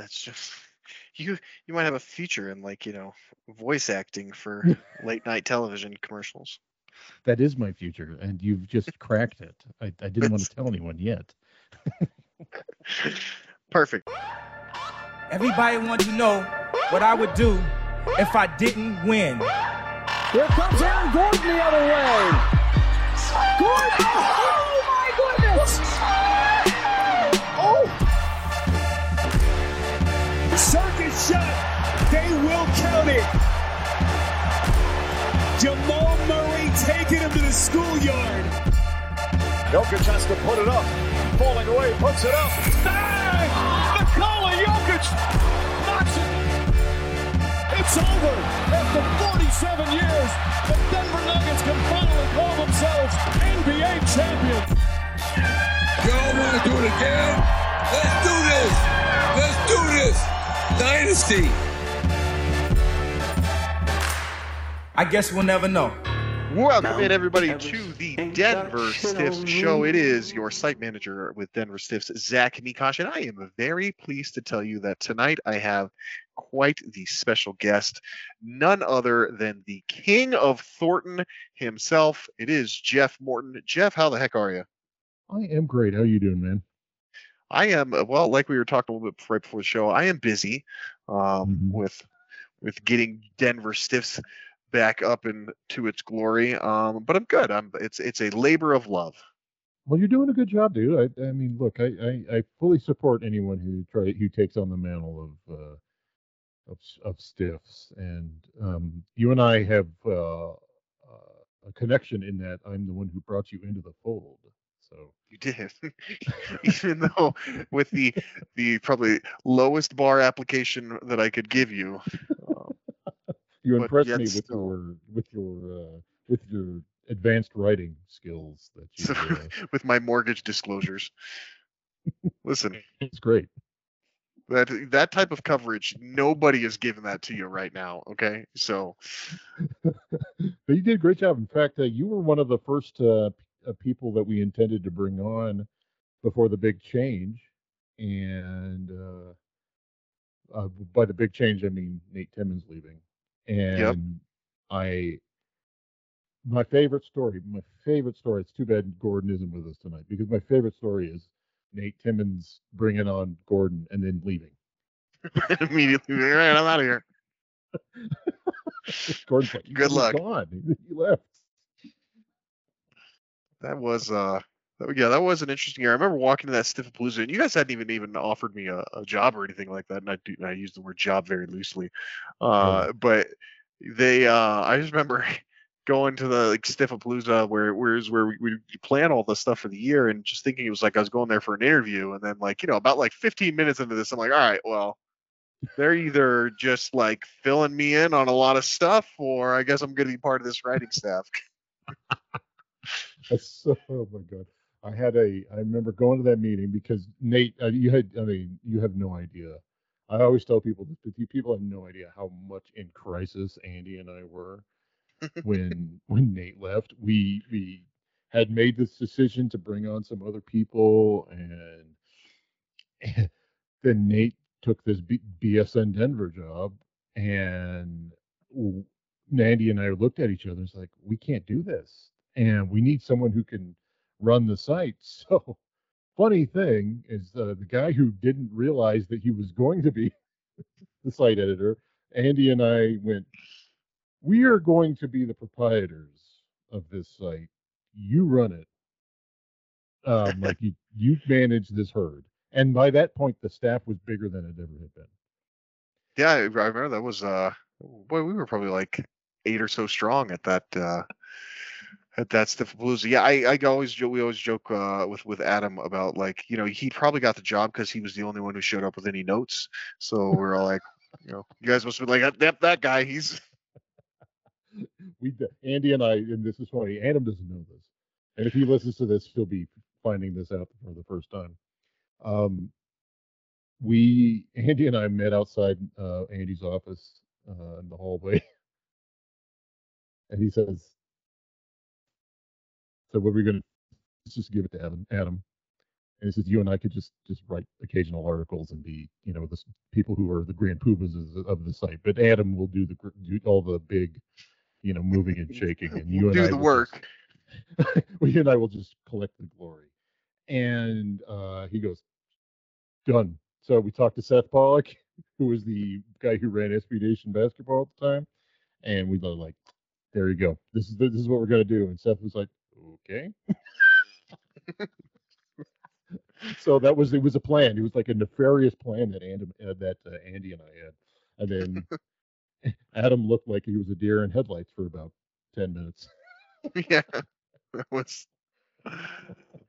That's just you. You might have a future in like you know voice acting for late night television commercials. That is my future, and you've just cracked it. I, I didn't want to tell anyone yet. Perfect. Everybody wants to know what I would do if I didn't win. Here comes Aaron Gordon the other way. Gordon! Shot. They will count it. Jamal Murray taking him to the schoolyard. Jokic has to put it up. Falling away, puts it up. Bang! Nikola Jokic knocks it. It's over. After 47 years, the Denver Nuggets can finally call themselves NBA champions. Y'all want to do it again? Let's do this. Let's do this. Dynasty. I guess we'll never know. Welcome in everybody to the Denver Stiffs show. It is your site manager with Denver Stiffs, Zach Mikosh, and I am very pleased to tell you that tonight I have quite the special guest, none other than the king of Thornton himself. It is Jeff Morton. Jeff, how the heck are you? I am great. How you doing, man? I am well, like we were talking a little bit right before the show. I am busy um, Mhm. with with getting Denver Stiffs back up into its glory. Um, but I'm good. I'm it's it's a labor of love. Well, you're doing a good job, dude. I, I mean, look, I, I, I fully support anyone who try who takes on the mantle of uh, of of stiffs, and um, you and I have uh, uh, a connection in that I'm the one who brought you into the fold. So You did, even though with the the probably lowest bar application that I could give you. Um, you impressed me with still- your with your uh, with your advanced writing skills. That you, so, uh, with my mortgage disclosures. Listen, it's great. that that type of coverage, nobody is giving that to you right now. Okay, so but you did a great job. In fact, uh, you were one of the first uh, uh, people that we intended to bring on before the big change. And uh, uh, by the big change, I mean Nate Timmons leaving. And I, my favorite story, my favorite story. It's too bad Gordon isn't with us tonight because my favorite story is Nate Timmons bringing on Gordon and then leaving. immediately, all right, I'm out of here. Gordon's like, Good luck." Gone. He left. That was uh that, yeah, that was an interesting year. I remember walking to that Stiffapalooza, and you guys hadn't even even offered me a, a job or anything like that. And I do I use the word job very loosely. Uh but they uh I just remember going to the like Stiffapalooza where where's where we, we plan all the stuff for the year and just thinking it was like I was going there for an interview and then like, you know, about like 15 minutes into this, I'm like, all right, well, they're either just like filling me in on a lot of stuff or I guess I'm gonna be part of this writing staff. So, oh my god. I had a I remember going to that meeting because Nate uh, you had I mean you have no idea. I always tell people you people have no idea how much in crisis Andy and I were when when Nate left. We we had made this decision to bring on some other people and, then Nate took this B- BSN Denver job and Andy and I looked at each other. and It's like we can't do this, and we need someone who can run the site. So, funny thing is, uh, the guy who didn't realize that he was going to be the site editor, Andy and I went. We are going to be the proprietors of this site. You run it. Um, like you, you manage this herd. And by that point, the staff was bigger than it ever had been. Yeah, I I remember that was uh boy, we were probably like eight or so strong at that uh at that Stiffapalooza. Yeah, I, I always joke we always joke uh with with Adam about like, you know, he probably got the job because he was the only one who showed up with any notes. So we're all like, you know, you guys must have been like, yep, that guy, he's we Andy and I, and this is funny. Adam doesn't know this, and if he listens to this, he'll be finding this out for the first time. Um, we Andy and I met outside uh, Andy's office uh, in the hallway, and he says, "So what we're we gonna? Let's just give it to Adam." Adam, And he says you and I could just just write occasional articles and be you know the people who are the grand poobahs of- the site. But Adam will do the do all the big, you know, moving and shaking, and you and Do I the will work. Just, well, you and I will just collect the glory. And uh, he goes, done. So we talked to Seth Pollack, who was the guy who ran SB Nation basketball at the time, and we were like, there you go. This is this is what we're gonna do. And Seth was like, okay. so that was it was a plan. It was like a nefarious plan that Andy, uh, that uh, Andy and I had, and then Adam looked like he was a deer in headlights for about ten minutes. yeah, that was.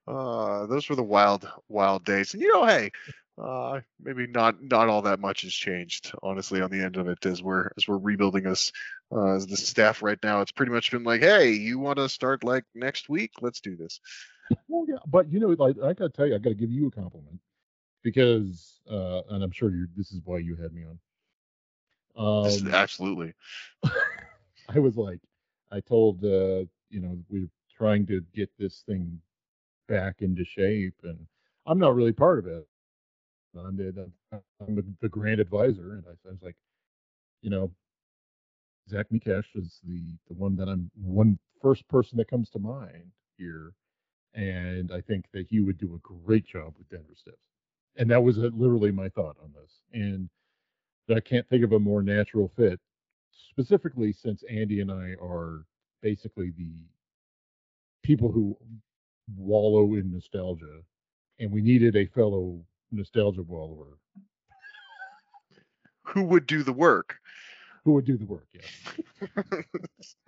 Uh, those were the wild, wild days. And you know, hey, uh, maybe not not all that much has changed, honestly, on the end of it as we're as we're rebuilding us uh, as the staff right now. It's pretty much been like, hey, you want to start like next week? Let's do this. Well, yeah, but you know, like I gotta tell you, I gotta give you a compliment because, uh, and I'm sure this is why you had me on. This is Um, absolutely. I was like, I told, uh, you know, we're trying to get this thing back into shape, and I'm not really part of it. I'm the, I'm the, the grand advisor, and I, I was like, you know, Zach Mikesh is the the one that I'm one first person that comes to mind here, and I think that he would do a great job with Denver Stiffs, and that was uh, literally my thought on this, and I can't think of a more natural fit, specifically since Andy and I are basically the people who wallow in nostalgia, and we needed a fellow nostalgia wallower Who would do the work? who would do the work. Yes.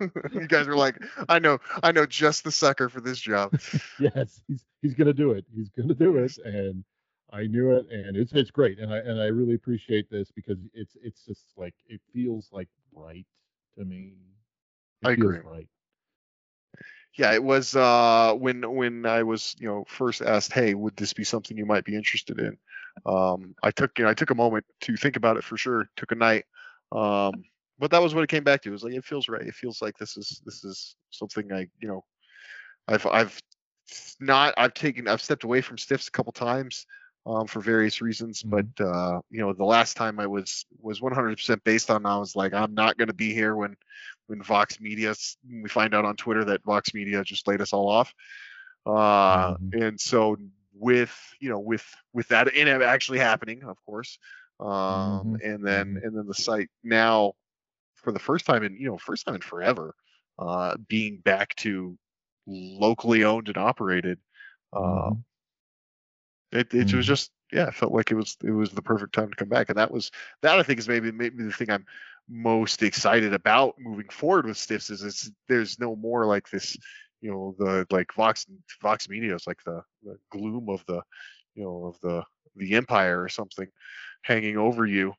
you guys are like, I know, I know just the sucker for this job. yes, he's he's gonna do it. He's gonna do it, and I knew it, and it's it's great, and I and I really appreciate this because it's it's just like it feels like right to me. It I feels agree. Right. Yeah it was uh when when i was you know first asked hey would this be something you might be interested in? Um i took you know i took a moment to think about it for sure took a night um but that was what it came back to. It was like it feels right. It feels like this is this is something i you know i've i've not i've taken i've stepped away from stiffs a couple times um, for various reasons but uh you know the last time i was was 100% based on i was like i'm not going to be here when when Vox Media, we find out on Twitter that Vox Media just laid us all off. Uh, Mhm. And so with you know with with that and it actually happening, of course, um, Mhm. and then and then the site now for the first time in you know first time in forever, uh, being back to locally owned and operated. Uh, Mhm. it it was just yeah, it felt like it was it was the perfect time to come back, and that was that I think is maybe maybe the thing I'm most excited about moving forward with Stiffs is it's there's no more like this, you know, the like Vox Vox Media is like the, the gloom of the, you know, of the the empire or something hanging over you,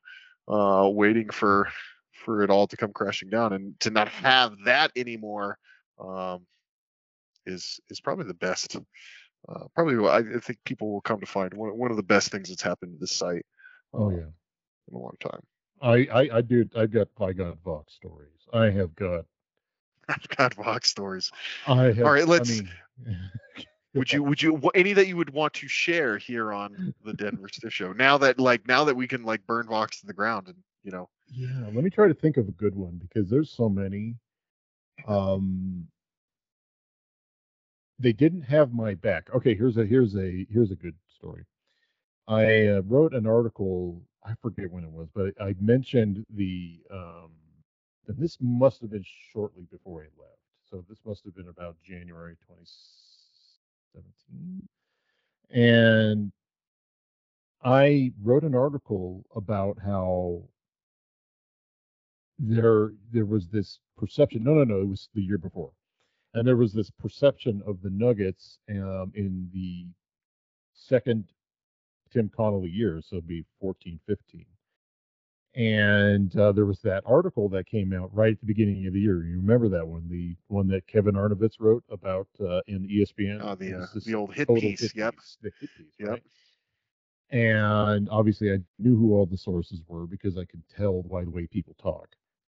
uh, waiting for for it all to come crashing down, and to not have that anymore, um, is is probably the best. Uh, probably, I I think people will come to find one one of the best things that's happened to this site. Oh uh, yeah. in a long time. I, I I do I've got I got Vox stories. I have got I've got Vox stories. I have. All right, let's- mean, Would you would you any that you would want to share here on the Denver Stiff Show? Now that like now that we can like burn Vox to the ground and you know Yeah, let me try to think of a good one because there's so many. Um, they didn't have my back. Okay, here's a here's a here's a good story. I uh, wrote an article. I forget when it was, but I mentioned the. Um, and this must have been shortly before I left. So this must have been about January 2017, and I wrote an article about how there there was this perception. No, no, no. It was the year before, and there was this perception of the Nuggets um, in the second Tim Connolly year, so it'd be 14, 15. And uh, there was that article that came out right at the beginning of the year. You remember that one, the one that Kevin Arnovitz wrote about uh, in ESPN. Oh, the uh, the old hit piece. Yep. piece, the hit piece, Yep. right? And obviously, I knew who all the sources were because I could tell by the way people talk.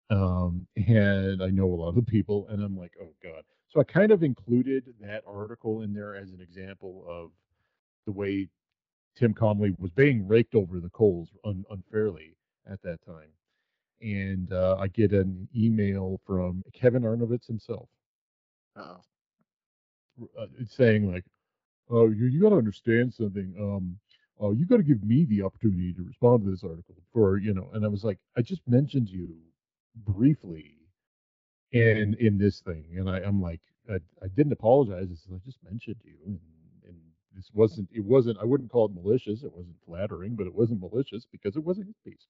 Um, and I know a lot of people, and I'm like, oh god. So I kind of included that article in there as an example of the way Tim Connolly was being raked over the coals un, unfairly at that time. And uh, I get an email from Kevin Arnovitz himself uh, saying like, "Oh, you you got to understand something. Um, oh, you got to give me the opportunity to respond to this article for you know." And I was like, "I just mentioned you briefly in in this thing," and I, I'm like, I, I didn't apologize. I "I just mentioned you." And, and this wasn't it wasn't I wouldn't call it malicious. It wasn't flattering, but it wasn't malicious because it wasn't his piece.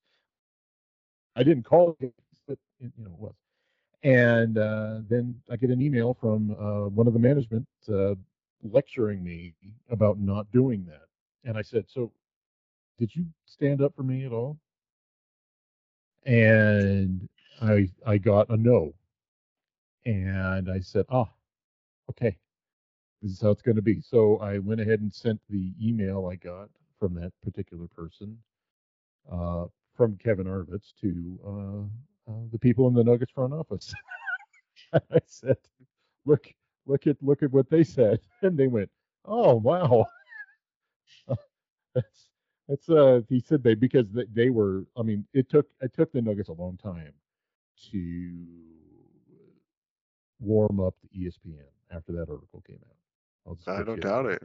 I didn't call it, but you know it was. And uh, then I get an email from uh, one of the management uh, lecturing me about not doing that. And I said, "So, did you stand up for me at all?" And I I got a no. And I said, "Ah, okay, this is how it's going to be." So I went ahead and sent the email I got from that particular person, uh, from Kevin Arnovitz to uh, uh, the people in the Nuggets front office. I said, "Look, look at look at what they said," and they went, "Oh wow." that's that's uh he said they because they, they were I mean it took it took the Nuggets a long time to warm up the E ESPN after that article came out. I don't doubt it.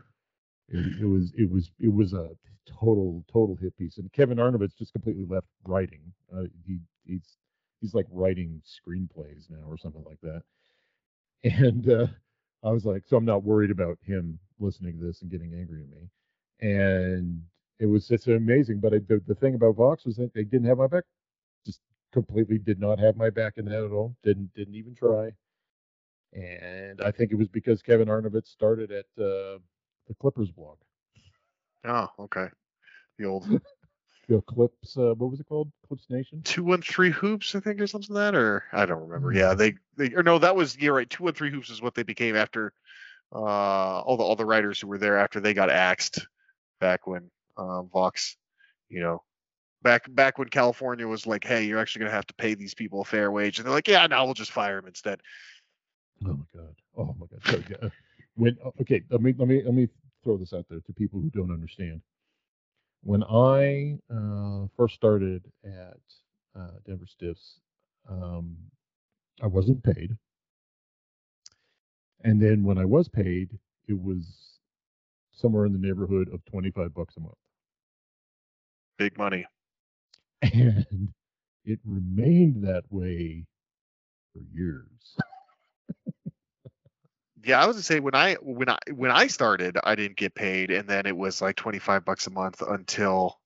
It, it was it was it was a total total hit piece, and Kevin Arnovitz just completely left writing. Uh, he he's he's like writing screenplays now or something like that. And uh, I was like, so I'm not worried about him listening to this and getting angry at me. And it was just amazing. But I, the the thing about Vox was that they didn't have my back. Just completely did not have my back in that at all. Didn't didn't even try. And I think it was because Kevin Arnovitz started at uh, the Clippers blog. Oh, okay. The old The Clips, uh, what was it called? Clips Nation. two one three hoops, I think, or something like that, or I don't remember. Yeah, Hmm. they they or no, that was you're right. Two one three hoops is what they became after uh all the all the writers who were there after they got axed back when um, Vox, you know, back back when California was like, hey, you're actually gonna have to pay these people a fair wage, and they're like, yeah, no, we'll just fire them instead. Oh my god. Oh my god. So, yeah, when oh, okay, let me let me let me throw this out there to people who don't understand. When I uh, first started at uh, Denver Stiffs, um, I wasn't paid, and then when I was paid, it was somewhere in the neighborhood of twenty five bucks a month. Big money. and it remained that way for years. Yeah, I was gonna say when I when I when I started, I didn't get paid, and then it was like twenty five bucks a month until,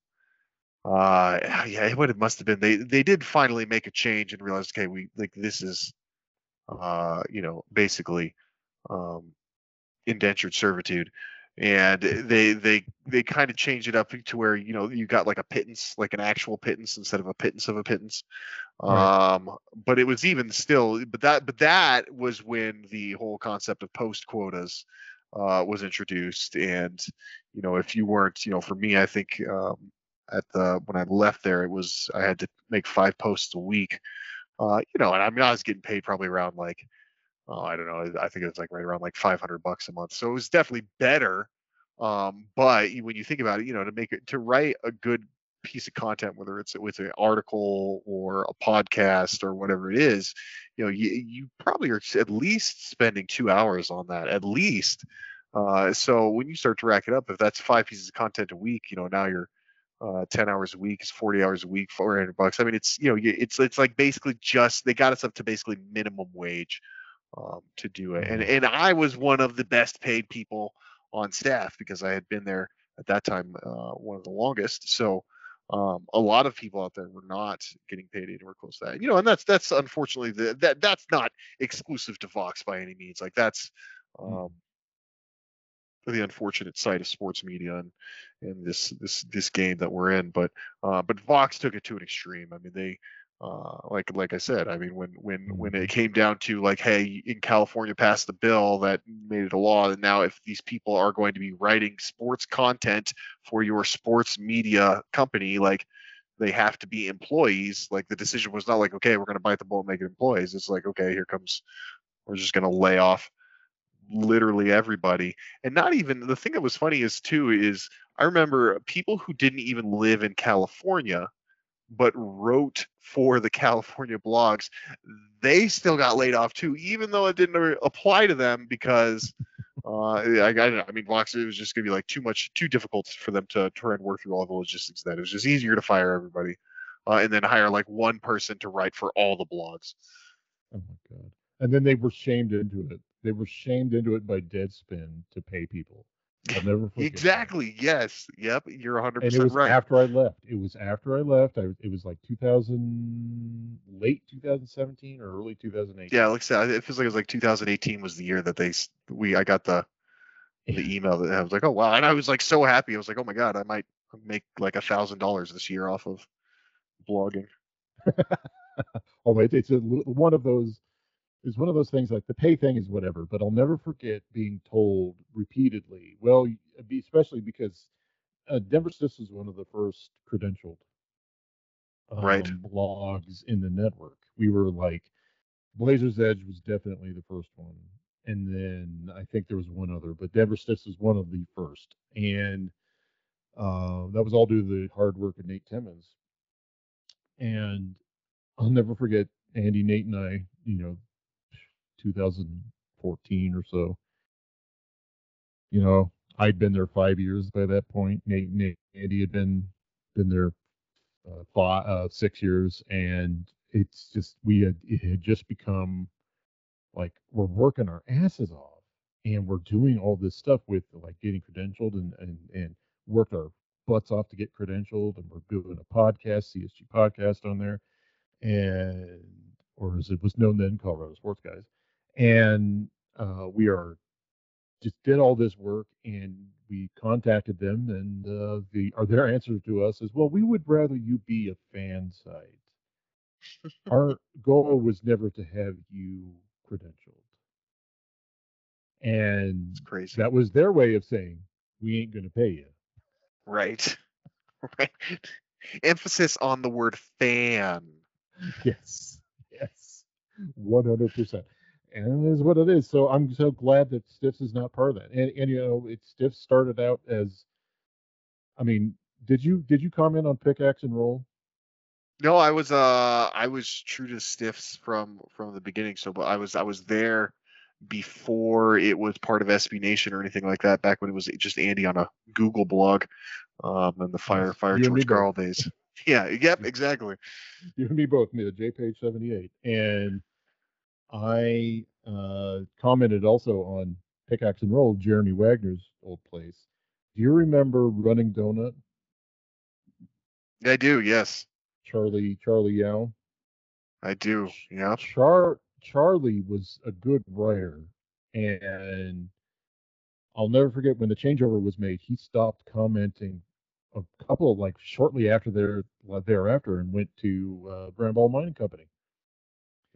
uh, yeah, it would it must have been they they did finally make a change and realized, okay, we like this is, uh, you know, basically, um, indentured servitude, and they they they kind of changed it up to where you know you got like a pittance, like an actual pittance instead of a pittance of a pittance. Right. Um, but it was even still, but that but that was when the whole concept of post quotas uh, was introduced, and you know if you weren't, you know, for me, I think um, at the when I left there, it was I had to make five posts a week. Uh, you know, and I mean I was getting paid probably around like oh, I don't know. I think it was like right around like 500 bucks a month. So it was definitely better. Um, but when you think about it, you know, to make it to write a good piece of content, whether it's with an article or a podcast or whatever it is, you know, you, you probably are at least spending two hours on that, at least. Uh, so when you start to rack it up, if that's five pieces of content a week, you know, now you're uh, 10 hours a week is 40 hours a week, 400 bucks. I mean, it's, you know, it's, it's like basically just, they got us up to basically minimum wage um, to do it. And and I was one of the best paid people on staff because I had been there at that time uh, one of the longest. So um, a lot of people out there were not getting paid anywhere close to that. You know, and that's that's unfortunately the, that that's not exclusive to Vox by any means. Like that's um, the unfortunate side of sports media and and this this this game that we're in. But uh, but Vox took it to an extreme. I mean they uh, like like I said, I mean when when when it came down to like, hey, in California passed the bill that made it a law and now if these people are going to be writing sports content for your sports media company, like they have to be employees. Like the decision was not like, okay, we're going to bite the bullet and make it employees. It's like, okay, here comes, we're just going to lay off literally everybody. And not even the thing that was funny is too is I remember people who didn't even live in California but wrote for the California blogs, they still got laid off too, even though it didn't apply to them because uh, I, I, I mean, Vox it was just gonna be like too much, too difficult for them to try and work through all the logistics. That it was just easier to fire everybody, uh, and then hire like one person to write for all the blogs. Oh my god! And then they were shamed into it. They were shamed into it by Deadspin to pay people. I'll never forget. exactly. That. Yes. Yep. You're 100 And it was right. after I left. It was after I left. I it was like 2000, late 2017 or early 2018. Yeah, like I said, it feels like it was like 2018 was the year that they we I got the the email that I was like, oh wow, and I was like so happy. I was like, oh my god, I might make like a thousand dollars this year off of blogging. oh, it, it's a, one of those is one of those things like the pay thing is whatever, but I'll never forget being told repeatedly, well, especially because uh, Denver Stiffs is one of the first credentialed um, right. blogs in the network. We were like, Blazers Edge was definitely the first one. And then I think there was one other, but Denver Stiffs was one of the first. And uh, that was all due to the hard work of Nate Timmons. And I'll never forget Andy, Nate, and I, you know, 2014 or so. You know, I'd been there five years by that point. Nate, Nate Andy had been been there uh, five, uh, six years, and it's just we had it had just become like we're working our asses off, and we're doing all this stuff with like getting credentialed and and and worked our butts off to get credentialed, and we're doing a podcast, CSG podcast on there, and or as it was known then, Colorado Sports Guys and uh, we are just did all this work and we contacted them and uh, the or their answer to us is well we would rather you be a fan site. Our goal was never to have you credentialed. And that was their way of saying we ain't going to pay you right. Right. Emphasis on the word fan. Yes. Yes. 100% and it is what it is. So I'm so glad that Stiffs is not part of that. And and you know, it Stiffs started out as, I mean, did you did you comment on pickaxe and roll? No, I was uh I was true to Stiffs from from the beginning. So, but I was I was there before it was part of SB Nation or anything like that. Back when it was just Andy on a Google blog, um, and the Fire Fire You George. Karl days. Yeah. Yep. Exactly. You and me both, me, the J page 78. And I uh, commented also on Pickaxe and Roll, Jeremy Wagner's old place. Do you remember Running Donut? I do. Yes, Charlie Charlie Yao. I do. Yeah. Char Charlie was a good writer, and I'll never forget when the changeover was made. He stopped commenting a couple of like shortly after there thereafter and went to uh, Ball Mining Company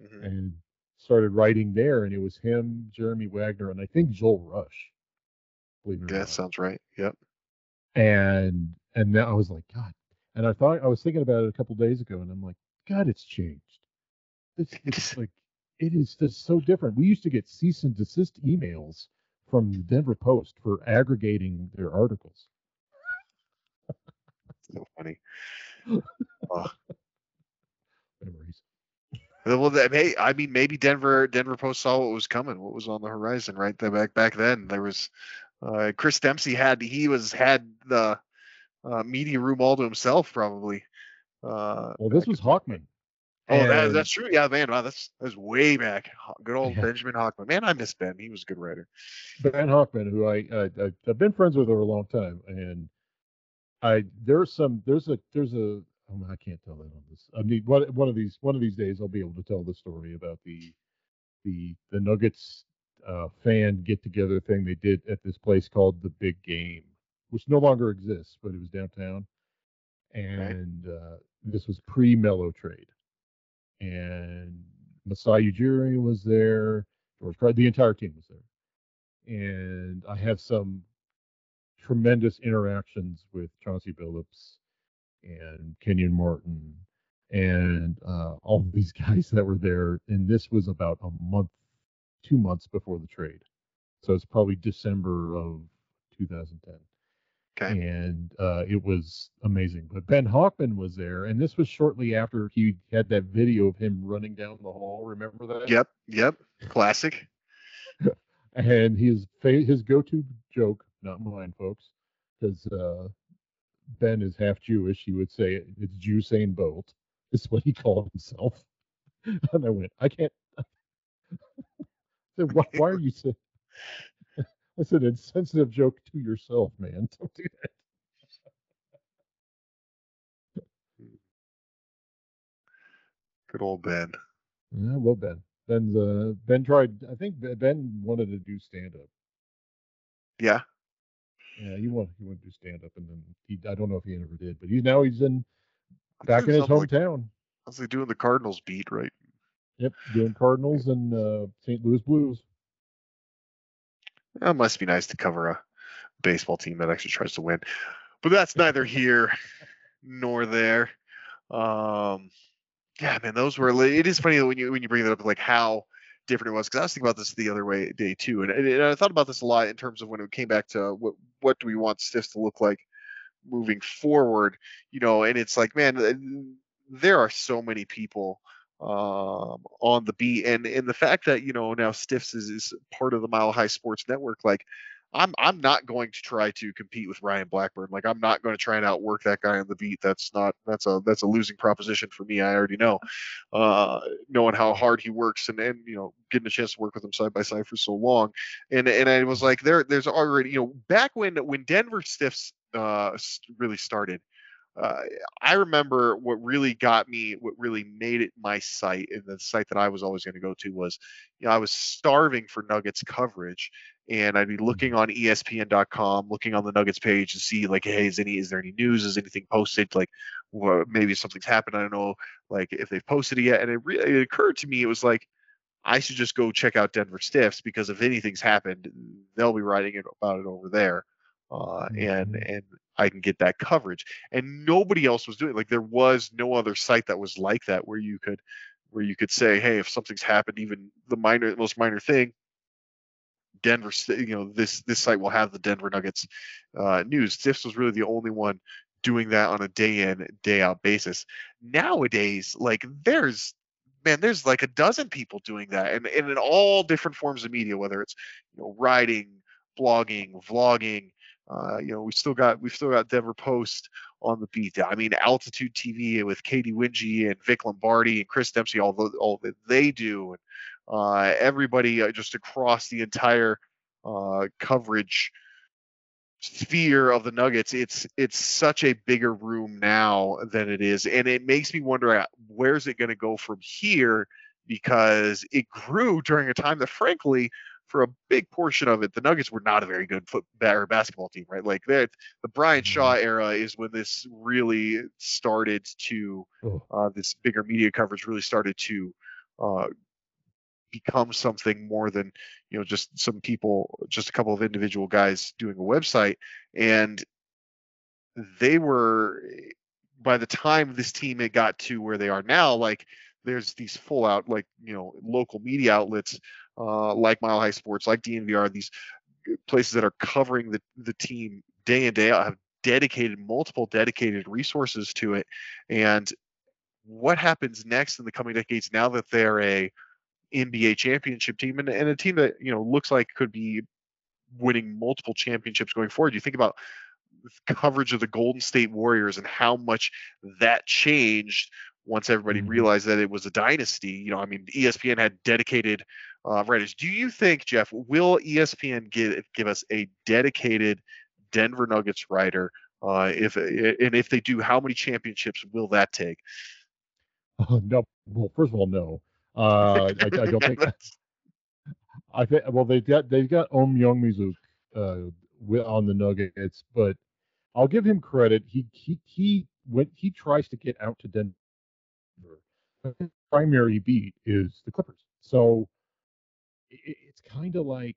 Mhm. and started writing there. And it was him, Jeremy Wagner, and I think Joel Rush. Believe it Yeah, not. sounds right. Yep. and and then I was like, God. And I thought I was thinking about it a couple days ago, and I'm like, God, it's changed. It's, it's like it is just so different. We used to get cease and desist emails from the Denver Post for aggregating their articles. So funny. Memories. Well, that may I mean maybe Denver Denver Post saw what was coming, what was on the horizon, right? There back back then there was uh, Chris Dempsey had he was had the uh, media room all to himself probably. Uh, Well, this was Hochman. oh, that, that's true. Yeah, man, wow, that's that's way back. Good old Yeah. Benjamin Hochman. Man, I miss Ben. He was a good writer. Ben Hochman, who I, I I- I've been friends with over a long time, and I there's some there's a there's a oh, I can't tell that on this. I mean, one one of these one of these days I'll be able to tell the story about the the the Nuggets uh, fan get together thing they did at this place called the Big Game, which no longer exists, but it was downtown, and uh, this was pre Melo trade, and Masai Ujiri was there, George Karl, the entire team was there. And I have some tremendous interactions with Chauncey Billups and Kenyon Martin and uh, all of these guys that were there. And this was about a month, two months before the trade. So it's probably December of 2010. Okay. And uh, it was amazing. But Ben Hochman was there, and this was shortly after he had that video of him running down the hall. Remember that? Yep. Yep. Classic. And his his go-to joke, not mine, folks, because uh, Ben is half Jewish. He would say it's Usain Bolt. Is what he called himself. And I went, I can't. I said, why, why are you saying? I said, insensitive joke to yourself, man. Don't do that. Good old Ben. Yeah, I love Ben. Ben's uh, Ben tried. I think Ben- Ben wanted to do stand up. Yeah. Yeah, he wanted he wanted to do stand up, and then he. I don't know if he ever did, but he's now he's in back in his like- hometown. I was like doing the Cardinals beat, right? Yep, doing Cardinals and uh, St. Louis Blues. That must be nice to cover a baseball team that actually tries to win. But that's neither here nor there. Um, yeah, man, those were. It is funny when you when you bring that up, like how different it was. Because I was thinking about this the other way day too, and, and I thought about this a lot in terms of when it came back to what what do we want Stiffs to look like moving forward, you know. And it's like, man, there are so many people um, on the beat, and and the fact that you know now Stiffs is, is part of the Mile High Sports Network, like. I'm I'm not going to try to compete with Ryan Blackburn. Like I'm not going to try and outwork that guy on the beat. That's not that's a that's a losing proposition for me. I already know. Uh, knowing how hard he works and and you know getting a chance to work with him side by side for so long, and and I was like there there's already you know back when when Denver Stiffs uh really started. Uh, I remember what really got me, what really made it my site, and the site that I was always going to go to was, you know, I was starving for Nuggets coverage, and I'd be looking on ESPN.com, looking on the Nuggets page to see like, hey, is any is there any news? Is anything posted? Like, wha- maybe something's happened. I don't know, like if they've posted it yet. And it really it occurred to me, it was like, I should just go check out Denver Stiffs because if anything's happened, they'll be writing it about it over there, uh, and Mhm. and I can get that coverage. And nobody else was doing it. like there was no other site that was like that where you could where you could say, hey, if something's happened, even the minor most minor thing, Denver, you know, this this site will have the Denver Nuggets uh, news. Stiffs was really the only one doing that on a day in day out basis. Nowadays, like there's man, there's like a dozen people doing that, and, and in all different forms of media, whether it's you know writing, blogging, vlogging. Uh, you know, we still got we've still got Denver Post on the beat. I mean, Altitude TV with Katy Winge and Vic Lombardi and Chris Dempsey, all the, all that they do, and uh, everybody uh, just across the entire uh, coverage sphere of the Nuggets. It's it's such a bigger room now than it is, and it makes me wonder uh, where's it going to go from here because it grew during a time that, frankly, for a big portion of it, the Nuggets were not a very good foot or basketball team, right? Like that, the Brian Shaw era is when this really started to, uh, this bigger media coverage really started to uh, become something more than you know just some people, just a couple of individual guys doing a website, and they were by the time this team had got to where they are now, like there's these full out like you know local media outlets uh, like Mile High Sports, like DNVR, these places that are covering the the team day in day out have dedicated multiple dedicated resources to it, and what happens next in the coming decades now that they're a NBA championship team and, and a team that you know looks like could be winning multiple championships going forward. You think about coverage of the Golden State Warriors and how much that changed once everybody Mhm. realized that it was a dynasty. You know, I mean, ESPN had dedicated uh, writers. Do you think, Jeff, will ESPN give give us a dedicated Denver Nuggets writer? Uh, if and if they do, how many championships will that take? Oh, no. Well, first of all, no. Uh, I, I don't think. I think. Well, they've got they've got Ohm Youngmisuk uh, on the Nuggets, but I'll give him credit. He he he went. He tries to get out to Denver. His primary beat is the Clippers, so i i- it's kind of like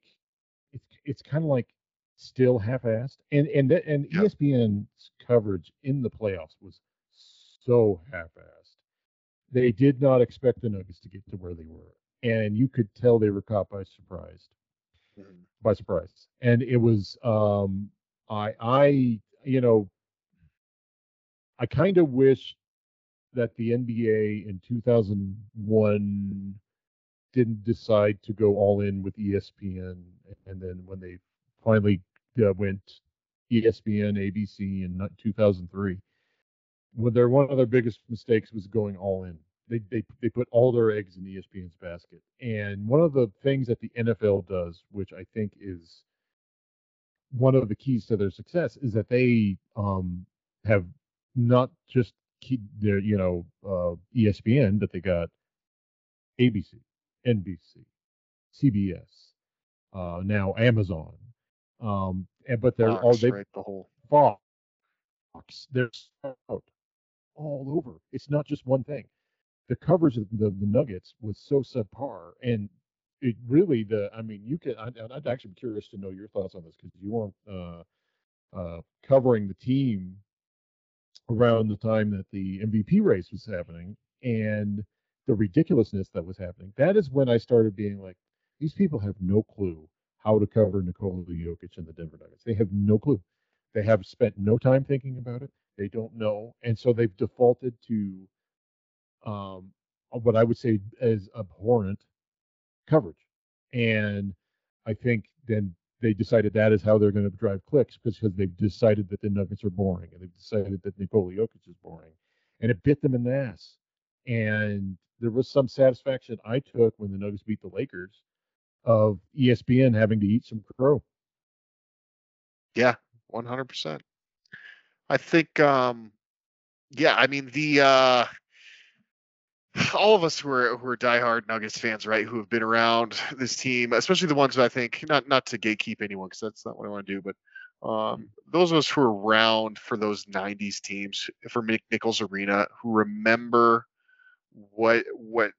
it's it's kind of like still half-assed, and and that, and Yeah. ESPN's coverage in the playoffs was so half-assed. They did not expect the Nuggets to get to where they were, and you could tell they were caught by surprise. Mhm. by surprise. And it was um I I you know I kind of wish that the NBA in 2001 didn't decide to go all in with ESPN and then when they finally uh, went ESPN ABC in 2003 when their one of their biggest mistakes was going all in they, they they put all their eggs in ESPN's basket. And one of the things that the NFL does, which I think is one of the keys to their success, is that they um, have not just keep their you know uh, ESPN, but they got ABC, NBC, CBS, uh, now Amazon, um, and but they're all Fox, they right, the whole Fox. They're out all over. It's not just one thing. The coverage of the, the Nuggets was so subpar, and it really the. I mean, you can. I, I'd actually be curious to know your thoughts on this because you weren't uh, uh, covering the team around the time that the MVP race was happening, and the ridiculousness that was happening. That is when I started being like, these people have no clue how to cover Nikola Jokic and the Denver Nuggets. They have no clue. They have spent no time thinking about it. They don't know, and so they've defaulted to um, what I would say is abhorrent coverage. And I think then they decided that is how they're going to drive clicks because they've decided that the Nuggets are boring and they've decided that Nikola Jokic is boring, and it bit them in the ass. And there was some satisfaction I took when the Nuggets beat the Lakers of ESPN having to eat some crow. Yeah, one hundred percent. I think, um, yeah, I mean the uh, all of us who are who are diehard Nuggets fans, right, who have been around this team, especially the ones who I think not not to gatekeep anyone because that's not what I want to do, but um, those of us who are around for those '90s teams, for Mick Nichols Arena, who remember what what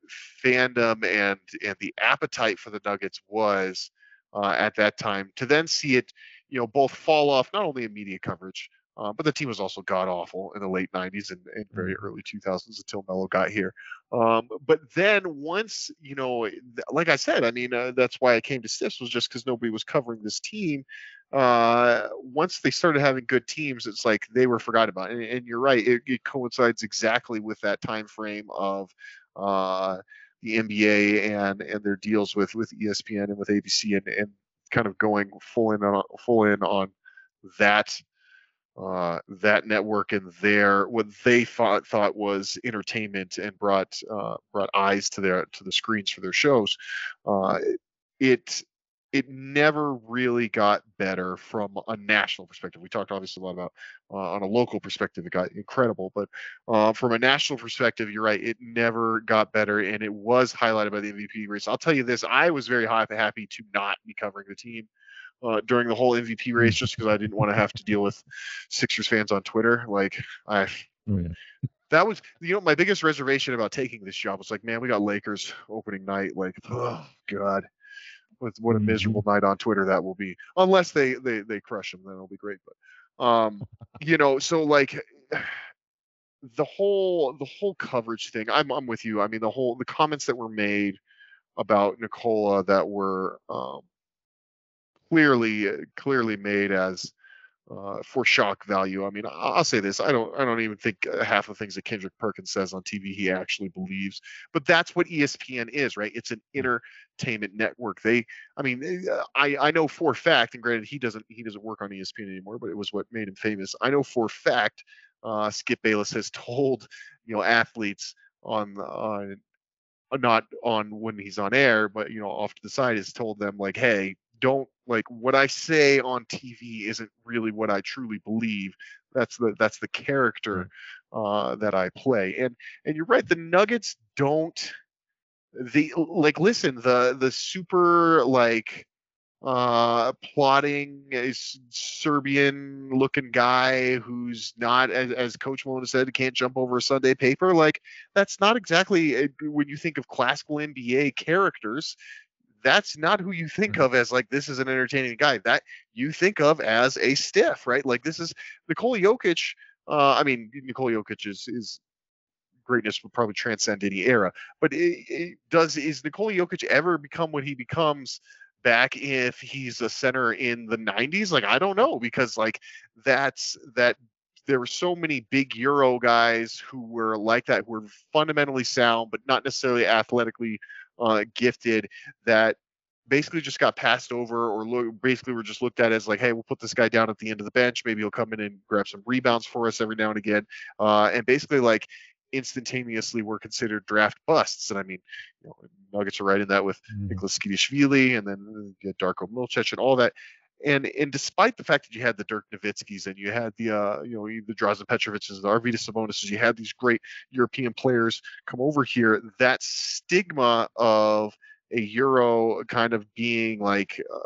fandom and and the appetite for the Nuggets was uh, at that time, to then see it, you know, both fall off not only in media coverage, uh, but the team was also god awful in the late 90s and, and very early 2000s until Melo got here. Um, but then once, you know, th- like I said, I mean, uh, that's why I came to Stiffs was just because nobody was covering this team. Uh, once they started having good teams, it's like they were forgotten about. And, and you're right, it, it coincides exactly with that time frame of uh, the NBA and and their deals with with ESPN and with ABC and, and kind of going full in on full in on that uh, that network and their what they thought thought was entertainment and brought uh, brought eyes to their to the screens for their shows. Uh, it it never really got better from a national perspective. We talked obviously a lot about uh, on a local perspective, it got incredible, but uh, from a national perspective, you're right, it never got better, and it was highlighted by the MVP race. I'll tell you this: I was very happy happy to not be covering the team uh, during the whole MVP race, just because I didn't want to have to deal with Sixers fans on Twitter. Like I, Oh yeah. that was you know my biggest reservation about taking this job was like, man, we got Lakers opening night. Like, oh god, what what a Mhm. miserable night on Twitter that will be. Unless they they they crush them, then it'll be great. But um, you know, so like the whole the whole coverage thing. I'm I'm with you. I mean, the whole the comments that were made about Nikola that were um, clearly clearly made as uh, for shock value. I mean, I'll say this: I don't, I don't even think uh, half the things that Kendrick Perkins says on TV he actually believes. But that's what ESPN is, right? It's an entertainment network. They, I mean, I, I know for a fact, and granted, he doesn't, he doesn't work on ESPN anymore, but it was what made him famous. I know for a fact, uh, Skip Bayless has told, you know, athletes on on not on when he's on air, but you know, off to the side, has told them like, hey, don't like what I say on TV isn't really what I truly believe. That's the that's the character uh, that I play. And and you're right, the Nuggets don't the like listen the the super like uh plotting is serbian looking guy who's not as, as coach malone said can't jump over a sunday paper like that's not exactly uh, when you think of classical nba characters that's not who you think of as like this is an entertaining guy. That you think of as a stiff right? Like this is Nikola Jokic uh i mean Nikola Jokic is is greatness would probably transcend any era but it, it does is Nikola Jokic ever become what he becomes back if he's a center in the 90s? Like I don't know because like that's that there were so many big Euro guys who were like that, who were fundamentally sound, but not necessarily athletically uh, gifted, that basically just got passed over or look, basically were just looked at as like, hey, we'll put this guy down at the end of the bench. Maybe he'll come in and grab some rebounds for us every now and again. Uh, and basically, like, instantaneously were considered draft busts. And I mean, you know, Nuggets are right in that with mm-hmm. Nicholas Tskitishvili and then get Darko Milicic and all that and and despite the fact that you had the Dirk Nowitzkis and you had the uh, you know the Drazen Petrovic's, and the Arvydas Sabonis, you had these great European players come over here, that stigma of a Euro kind of being like uh,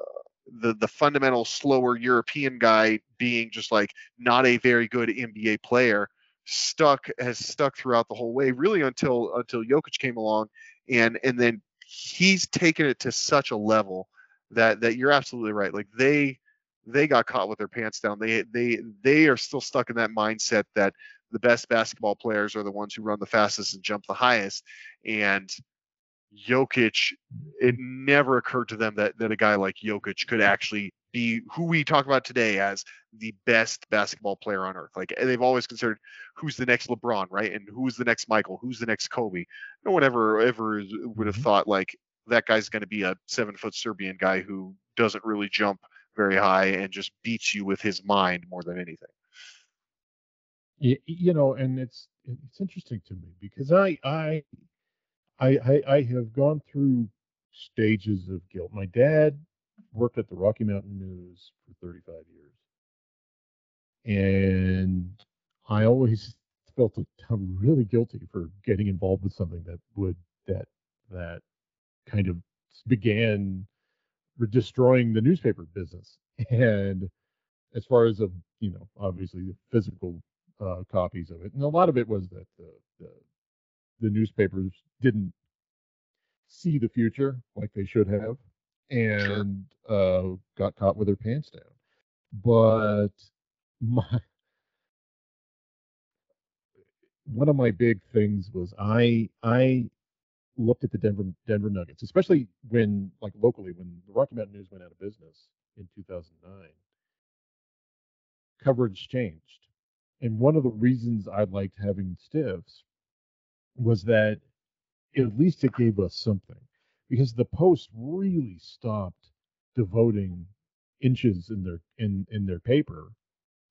the the fundamental slower European guy being just like not a very good NBA player stuck has stuck throughout the whole way really until until Jokic came along and and then he's taken it to such a level that that you're absolutely right. Like they they got caught with their pants down. They they they are still stuck in that mindset that the best basketball players are the ones who run the fastest and jump the highest. And Jokic, it never occurred to them that that a guy like Jokic could actually be who we talk about today as the best basketball player on earth. Like they've always considered who's the next LeBron, right? And who's the next Michael? Who's the next Kobe? No one ever ever would have mm-hmm. thought like that guy's going to be a seven foot Serbian guy who doesn't really jump very high and just beats you with his mind more than anything. You, you know, and it's it's interesting to me because I I I I have gone through stages of guilt. My dad worked at the Rocky Mountain News for 35 years, and I always felt really guilty for getting involved with something that would that that kind of began destroying the newspaper business. And as far as a, you know, obviously the physical uh, copies of it, and a lot of it was that the, the, the newspapers didn't see the future like they should have, and sure. uh, got caught with their pants down. But my one of my big things was I I looked at the Denver Denver Nuggets, especially when like locally when the Rocky Mountain News went out of business in 2009, coverage changed. And one of the reasons I liked having Stiffs was that at least it gave us something because the Post really stopped devoting inches in their in in their paper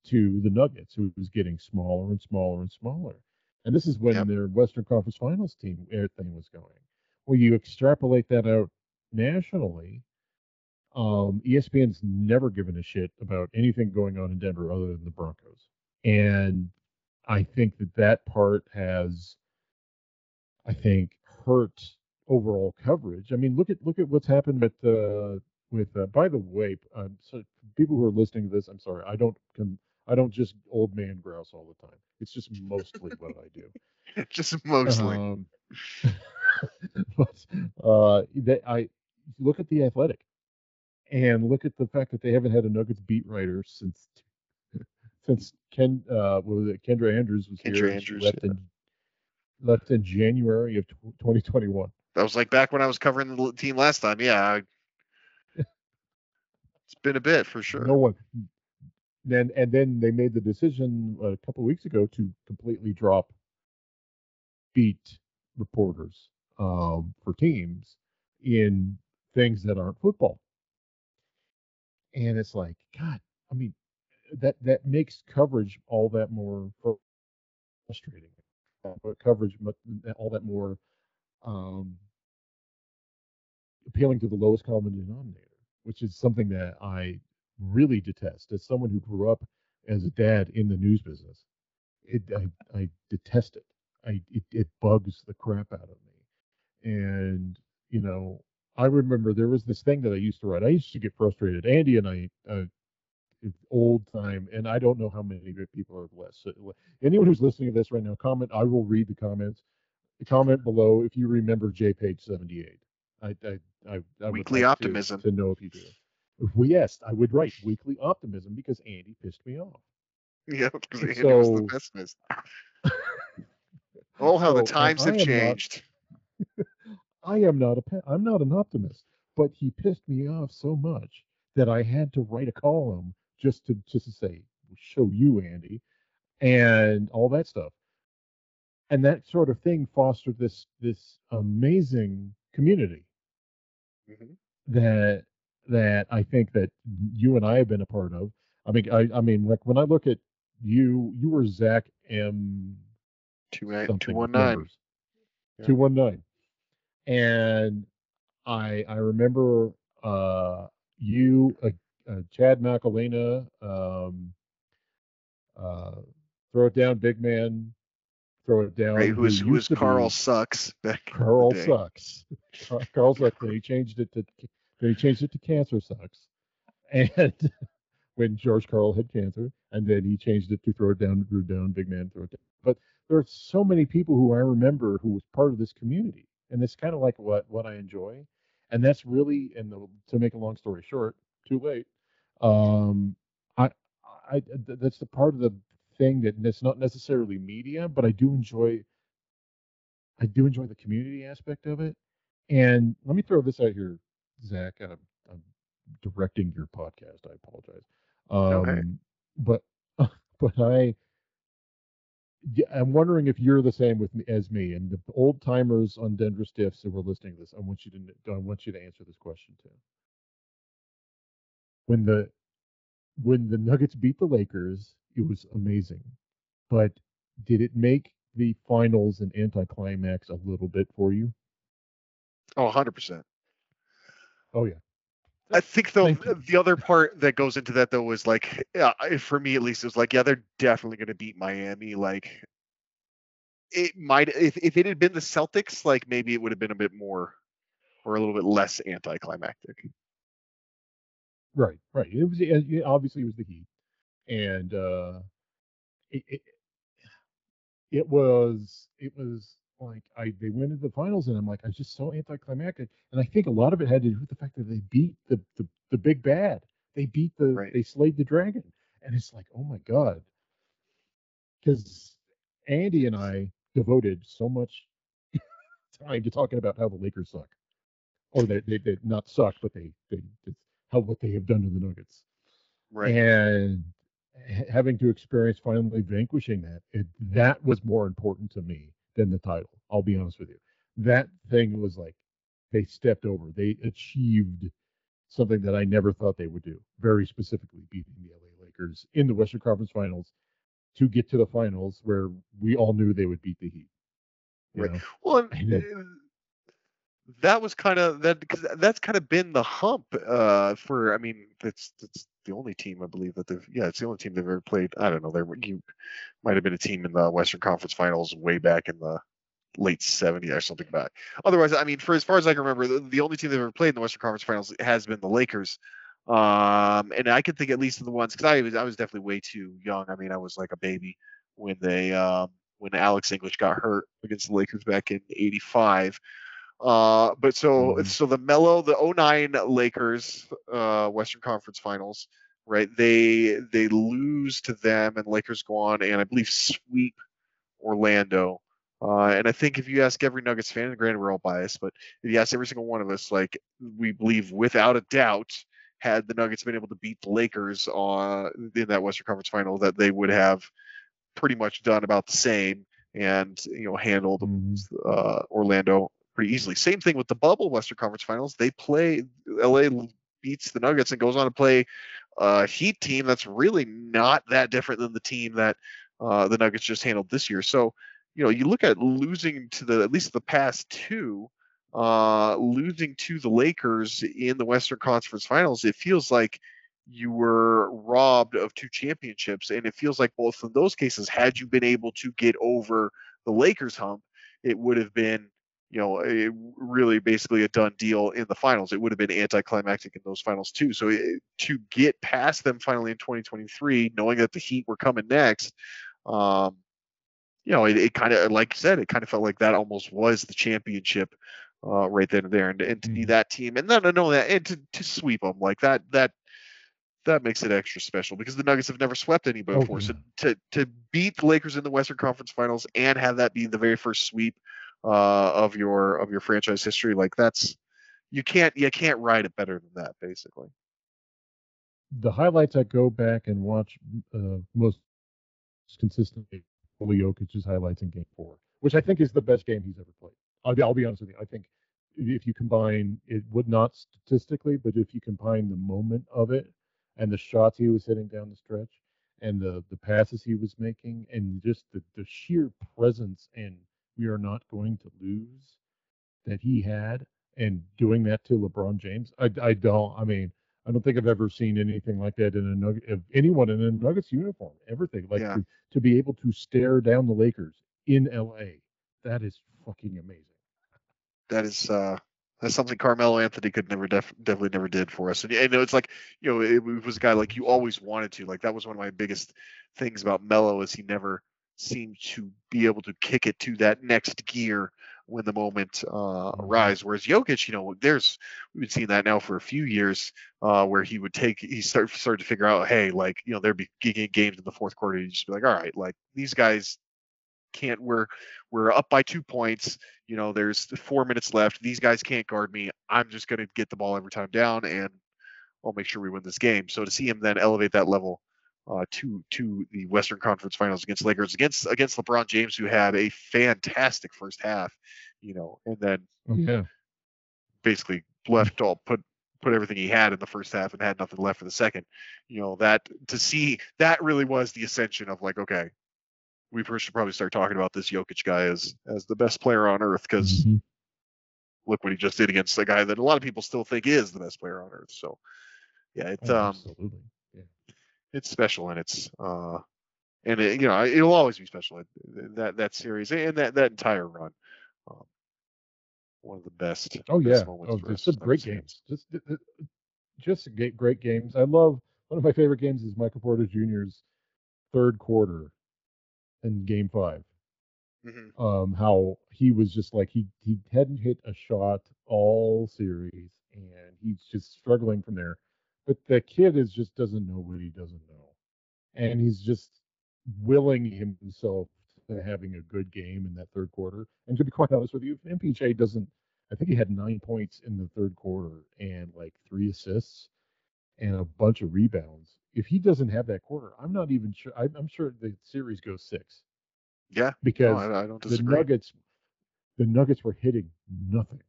to the Nuggets, who was getting smaller and smaller and smaller. And this is when yep. their Western Conference Finals team thing was going. Well, you extrapolate that out nationally. Um, ESPN's never given a shit about anything going on in Denver other than the Broncos, and I think that that part has, I think, hurt overall coverage. I mean, look at look at what's happened with uh, with. Uh, by the way, um, so people who are listening to this, I'm sorry, I don't com- I don't just old man grouse all the time. It's just mostly what I do. just mostly. Um, but uh, they, I look at the Athletic and look at the fact that they haven't had a Nuggets beat writer since since Ken uh, was it Kendra Andrews was Kendra here. Andrews left yeah. in left in January of 2021. That was like back when I was covering the team last time. Yeah, I, it's been a bit for sure. No one, then and then they made the decision a couple weeks ago to completely drop beat reporters um, for teams in things that aren't football. And it's like, God, I mean, that that makes coverage all that more frustrating. But coverage all that more um, appealing to the lowest common denominator, which is something that I really detest. As someone who grew up as a dad in the news business, it, I, I detest it. I it, it bugs the crap out of me. And you know, I remember there was this thing that I used to write. I used to get frustrated. Andy and I, uh, old time, and I don't know how many people are less. Anyone who's listening to this right now, comment. I will read the comments. Comment below if you remember J page seventy eight. I I I, I weekly like optimism to, to know if you do. If we yes, I would write weekly optimism because Andy pissed me off. Yeah, because Andy so, was the pessimist. oh, how so, the times have changed. Not, I am not a I'm not an optimist. but he pissed me off so much that I had to write a column just to just to say show you Andy and all that stuff. And that sort of thing fostered this this amazing community Mhm. that that I think that you and I have been a part of. I mean, I, I mean, like when I look at you, you were Zach M. Two something two one nine. Yeah. 219. And I I remember uh, you, uh, uh, Chad McElena, um, uh, throw it down, big man, throw it down. Right, who was who was to be Karl sucks back Karl sucks. Car- Karl sucks. He changed it to then he changed it to cancer sucks. And when George Karl had cancer, and then he changed it to throw it down, it down, big man, throw it down. But there are so many people who I remember who was part of this community, and it's kind of like what what I enjoy, and that's really and the, to make a long story short, too late. Um, I, I that's the part of the thing that it's not necessarily media, but I do enjoy. I do enjoy the community aspect of it, and let me throw this out here, Zach. I'm, I'm directing your podcast. I apologize. Um, Okay. But but I yeah, I'm wondering if you're the same with me as me and the old timers on Denver Stiffs who were listening to this. I want you to I want you to answer this question too. When the when the Nuggets beat the Lakers, it was amazing. But did it make the finals an anticlimax a little bit for you? Oh, 100%. Oh yeah. I think though the other part that goes into that though was like yeah, for me at least it was like yeah they're definitely going to beat Miami like it might if if it had been the Celtics like maybe it would have been a bit more or a little bit less anticlimactic. Right, right. It was it obviously it was the Heat, and uh, it, it it was it was like I they went into the finals, and I'm like I was just so anticlimactic, and I think a lot of it had to do with the fact that they beat the the, the big bad. They beat the Right. they slayed the dragon, and it's like oh my god, because Andy and I devoted so much time to talking about how the Lakers suck, or they they, they not suck, but they they how what they have done to the Nuggets, Right. and having to experience finally vanquishing that, it, that was more important to me than the title. I'll be honest with you. That thing was like they stepped over. They achieved something that I never thought they would do. Very specifically, beating the LA Lakers in the Western Conference Finals to get to the finals, where we all knew they would beat the Heat. Right. know? Well, and, that was kind of that because that's kind of been the hump uh, for. I mean, that's that's the only team I believe that they've. Yeah, it's the only team they've ever played. I don't know. There you might have been a team in the Western Conference Finals way back in the late 70s or something back. Otherwise, I mean, for as far as I can remember, the, the only team they've ever played in the Western Conference Finals has been the Lakers. Um, and I can think at least of the ones because I was I was definitely way too young. I mean, I was like a baby when they um, when Alex English got hurt against the Lakers back in '85. Uh, but so Mhm. so the mellow the 09 Lakers uh, Western Conference Finals, right? They they lose to them and Lakers go on and I believe sweep Orlando. Uh, and I think if you ask every Nuggets fan, and granted we're all biased, but if you ask every single one of us, like we believe without a doubt, had the Nuggets been able to beat the Lakers uh, in that Western Conference Final, that they would have pretty much done about the same and you know handled Mhm. uh, Orlando pretty easily. Same thing with the bubble Western Conference Finals. They play LA beats the Nuggets and goes on to play a Heat team that's really not that different than the team that uh, the Nuggets just handled this year. So you know you look at losing to the at least the past two. Uh, losing to the Lakers in the Western Conference Finals, it feels like you were robbed of two championships. And it feels like both of those cases, had you been able to get over the Lakers hump, it would have been, you know, a, really basically a done deal in the finals. It would have been anticlimactic in those finals too. So it, to get past them finally in 2023, knowing that the Heat were coming next, um, you know, it, it kind of, like I said, it kind of felt like that almost was the championship uh, right then and there, and, and to be Mhm. that team, and then to know that, and to, to sweep them like that, that that makes it extra special because the Nuggets have never swept anybody Oh, before. So to to beat the Lakers in the Western Conference Finals and have that be the very first sweep uh, of your of your franchise history, like that's you can't you can't write it better than that, basically. The highlights I go back and watch uh, most consistently Nikola Jokic's highlights in Game Four, which I think is the best game he's ever played. I'll be, I'll be honest with you. I think if you combine it would not statistically, but if you combine the moment of it and the shots he was hitting down the stretch and the the passes he was making and just the, the sheer presence and we are not going to lose that he had and doing that to LeBron James, I, I don't. I mean, I don't think I've ever seen anything like that in a Nugget, of anyone in a Nuggets uniform. Everything like Yeah. to, to be able to stare down the Lakers in LA, that is fucking amazing. that is uh that's something Carmelo Anthony could never def- definitely never did for us. And, you know, it's like you know it, was a guy like you always wanted to. Like that was one of my biggest things about Melo is he never seemed to be able to kick it to that next gear when the moment uh, arise. Whereas Jokic, you know, there's we've been seeing that now for a few years uh, where he would take he start started to figure out, hey, like you know there'd be games in the fourth quarter, you just be like, all right, like these guys can't we're we're up by two points you know there's four minutes left these guys can't guard me i'm just going to get the ball every time down and i'll make sure we win this game so to see him then elevate that level uh, to to the western conference finals against lakers against against lebron james who had a fantastic first half you know and then yeah. basically left all put put everything he had in the first half and had nothing left for the second you know that to see that really was the ascension of like okay we should probably start talking about this Jokic guy as as the best player on earth because Mhm. look what he just did against the guy that a lot of people still think is the best player on earth. So yeah, it's Oh, um absolutely. It's special and it's uh and it, you know it'll always be special that that series and that that entire run. Um, one of the best. Oh best yeah. moments Oh, just some great games. Just th- th- just great games. I love one of my favorite games is Michael Porter Jr.'s third quarter in Game Five. Mhm. um, how he was just like he he hadn't hit a shot all series, and he's just struggling from there. But the kid is just doesn't know what he doesn't know, and he's just willing himself to having a good game in that third quarter. And to be quite honest with you, if MPJ doesn't, I think he had nine points in the third quarter and like three assists and a bunch of rebounds. If he doesn't have that quarter, I'm not even sure. I'm, I'm sure the series goes six Yeah, no, because I, I don't the. Nuggets, the Nuggets were hitting nothing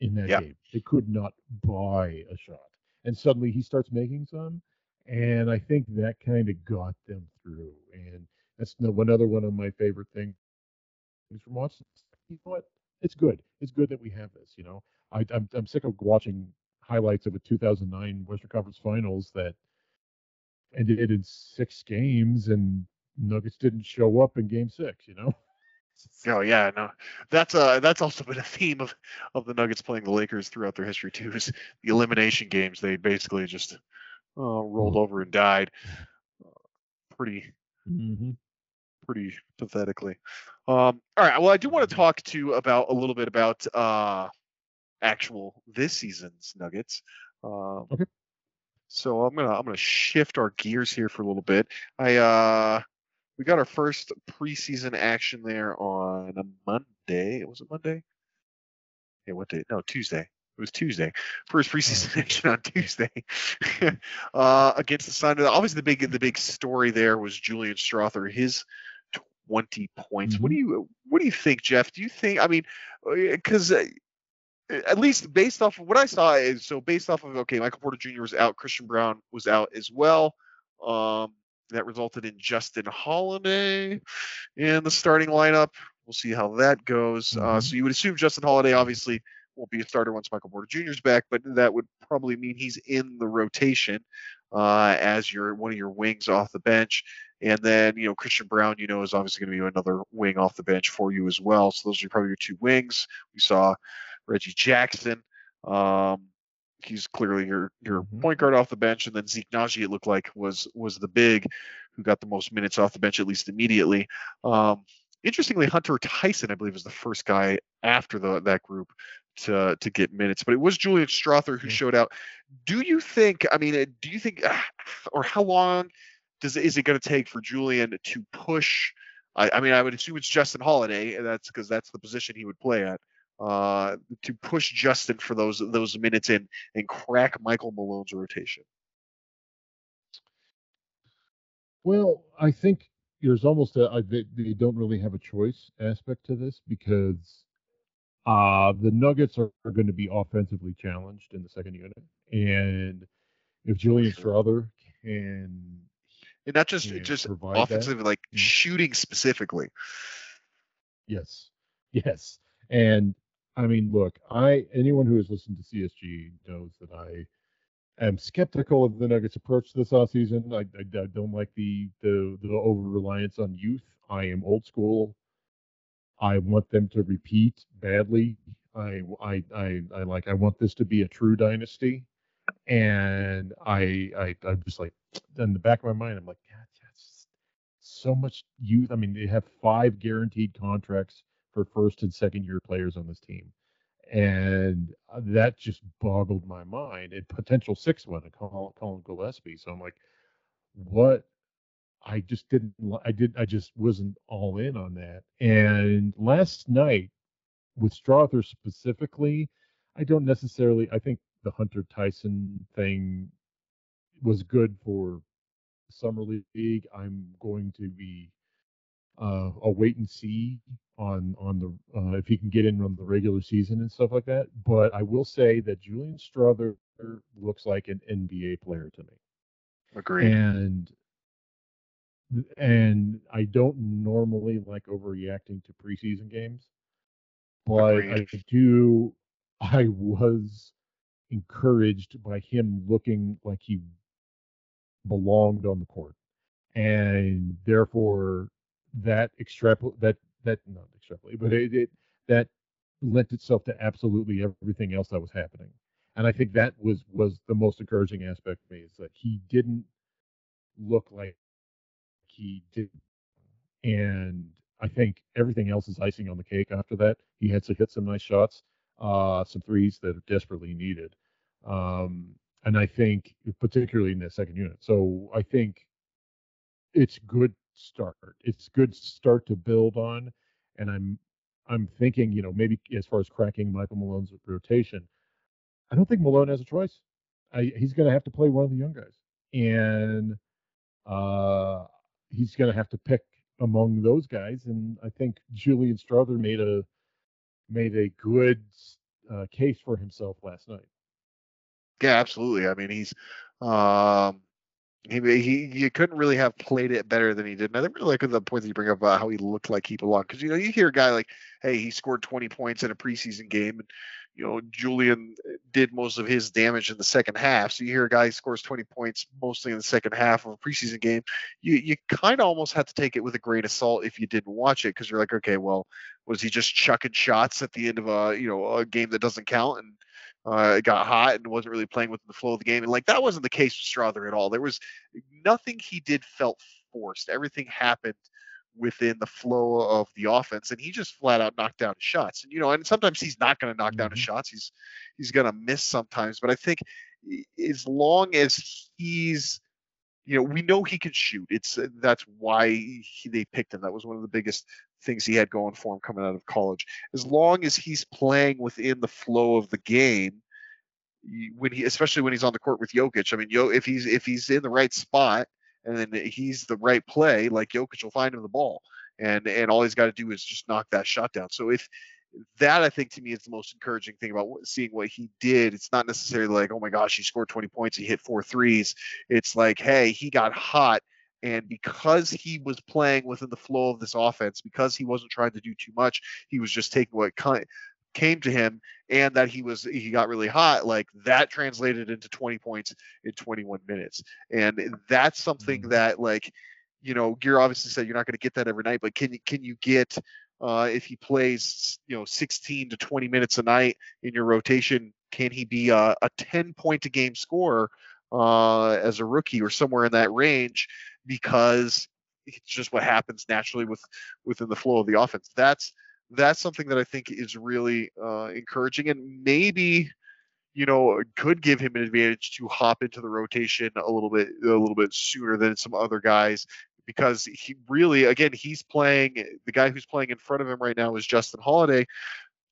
in that Yeah. game. They could not buy a shot, and suddenly he starts making some, and I think that kind of got them through. And that's one other one of my favorite things from watching. You know what? It's good. It's good that we have this. You know, I, I'm I'm sick of watching highlights of a 2009 Western Conference Finals that ended in six games and Nuggets didn't show up in Game Six. You know. Oh yeah, no, that's uh that's also been a theme of of the Nuggets playing the Lakers throughout their history too. Is the elimination games they basically just uh, rolled over and died, uh, pretty Mm-hmm. pretty pathetically. Um, all right, well I do want to talk to you about a little bit about uh actual this season's Nuggets. Um, Okay. So I'm gonna I'm gonna shift our gears here for a little bit. I uh we got our first preseason action there on a Monday. It Was it Monday? Yeah, what day? No, Tuesday. It was Tuesday. First preseason action on Tuesday uh, against the Sun. Obviously, the big the big story there was Julian Strawther. His 20 points. What do you what do you think, Jeff? Do you think? I mean, because uh, at least based off of what I saw is so based off of okay, Michael Porter Jr. was out, Christian Braun was out as well. Um, that resulted in Justin Holiday in the starting lineup. We'll see how that goes. Uh, so you would assume Justin Holiday obviously won't be a starter once Michael Porter Jr. is back, but that would probably mean he's in the rotation uh, as your one of your wings off the bench. And then you know Christian Braun, you know, is obviously going to be another wing off the bench for you as well. So those are probably your two wings. We saw Reggie Jackson. Um, he's clearly your your point guard off the bench, and then Zeke Nnaji, it looked like was was the big who got the most minutes off the bench at least immediately. Um, interestingly, Hunter Tyson, I believe, was the first guy after the that group to to get minutes, but it was Julian Strawther who showed out. Do you think? I mean, uh, do you think, or how long does is it going to take for Julian to push? I, I mean, I would assume it's Justin Holiday, and that's because that's the position he would play at. Uh, to push Justin for those those minutes in and crack Michael Malone's rotation? Well, I think there's almost a, they, they don't really have a choice aspect to this because uh, the Nuggets are, are going to be offensively challenged in the second unit, and if Julian Strawther can and not just just provide that, offensive, like shooting specifically. Yes. Yes. And I mean, look, I anyone who has listened to CSG knows that I am skeptical of the Nuggets' approach this offseason. I, I, I don't like the the the over reliance on youth. I am old school. I want them to repeat badly. I I I, I like I want this to be a true dynasty. And I I I'm just like in the back of my mind, I'm like, God, that's so much youth. I mean, they have five guaranteed contracts for first and second year players on this team. And uh, that just boggled my mind. A potential sixth one, Collin, Collin Gillespie. So I'm like, what? I just didn't. I did. I just wasn't all in on that. And last night, with Strawther specifically, I don't necessarily. I think the Hunter Tyson thing was good for summer league. I'm going to be uh, a wait and see on on the uh, if he can get in on the regular season and stuff like that. But I will say that Julian Strawther looks like an NBA player to me, Agreed. and and I don't normally like overreacting to preseason games, but Agreed. I do. I was encouraged by him looking like he belonged on the court, and therefore that extrapolate that that not extrapolate, but it, it that lent itself to absolutely everything else that was happening. And I think that was was the most encouraging aspect for me is that he didn't look like he did, and I think everything else is icing on the cake after that. He had to hit some nice shots, uh, some threes that are desperately needed. Um, and I think particularly in that second unit. So I think it's good start. It's good start to build on, and I'm I'm thinking, you know, maybe as far as cracking Michael Malone's rotation, I don't think Malone has a choice. I, he's going to have to play one of the young guys, and uh, he's going to have to pick among those guys. And I think Julian Strawther made a made a good uh, case for himself last night. Yeah, absolutely. I mean, he's um, he he you couldn't really have played it better than he did. And I really like the point that you bring up about how he looked like he belonged because you know you hear a guy like, hey, he scored 20 points in a preseason game, and you know Julian did most of his damage in the second half. So you hear a guy scores 20 points mostly in the second half of a preseason game, you you kind of almost have to take it with a grain of salt if you didn't watch it because you're like, okay, well, was he just chucking shots at the end of a you know a game that doesn't count and uh, it got hot and wasn't really playing within the flow of the game. And like that wasn't the case with Strawther at all. There was nothing he did felt forced. Everything happened within the flow of the offense, and he just flat out knocked down his shots. And you know, and sometimes he's not going to knock down his shots. He's he's going to miss sometimes. But I think as long as he's you know, we know he can shoot. It's that's why he, they picked him. That was one of the biggest things he had going for him coming out of college. As long as he's playing within the flow of the game, when he, especially when he's on the court with Jokic. I mean, Yo, if he's if he's in the right spot and then he's the right play, like Jokic will find him the ball, and and all he's got to do is just knock that shot down. So if that I think to me is the most encouraging thing about seeing what he did. It's not necessarily like, oh my gosh, he scored 20 points, he hit four threes. It's like, hey, he got hot, and because he was playing within the flow of this offense, because he wasn't trying to do too much, he was just taking what came to him, and that he was he got really hot. Like that translated into 20 points in 21 minutes, and that's something that like. You know, Gear obviously said you're not going to get that every night, but can you can you get uh, if he plays, you know, 16 to 20 minutes a night in your rotation, can he be a, a 10 point a game scorer uh, as a rookie or somewhere in that range? Because it's just what happens naturally with within the flow of the offense. That's that's something that I think is really uh, encouraging and maybe you know could give him an advantage to hop into the rotation a little bit a little bit sooner than some other guys because he really again he's playing the guy who's playing in front of him right now is Justin Holiday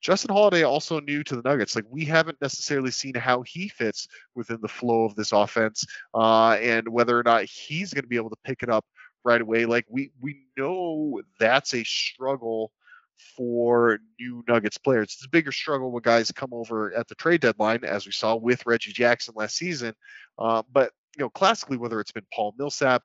Justin Holiday also new to the Nuggets. Like we haven't necessarily seen how he fits within the flow of this offense, uh, and whether or not he's going to be able to pick it up right away. Like we we know that's a struggle for new Nuggets players. It's a bigger struggle when guys come over at the trade deadline, as we saw with Reggie Jackson last season. Uh, but you know, classically, whether it's been Paul Millsap,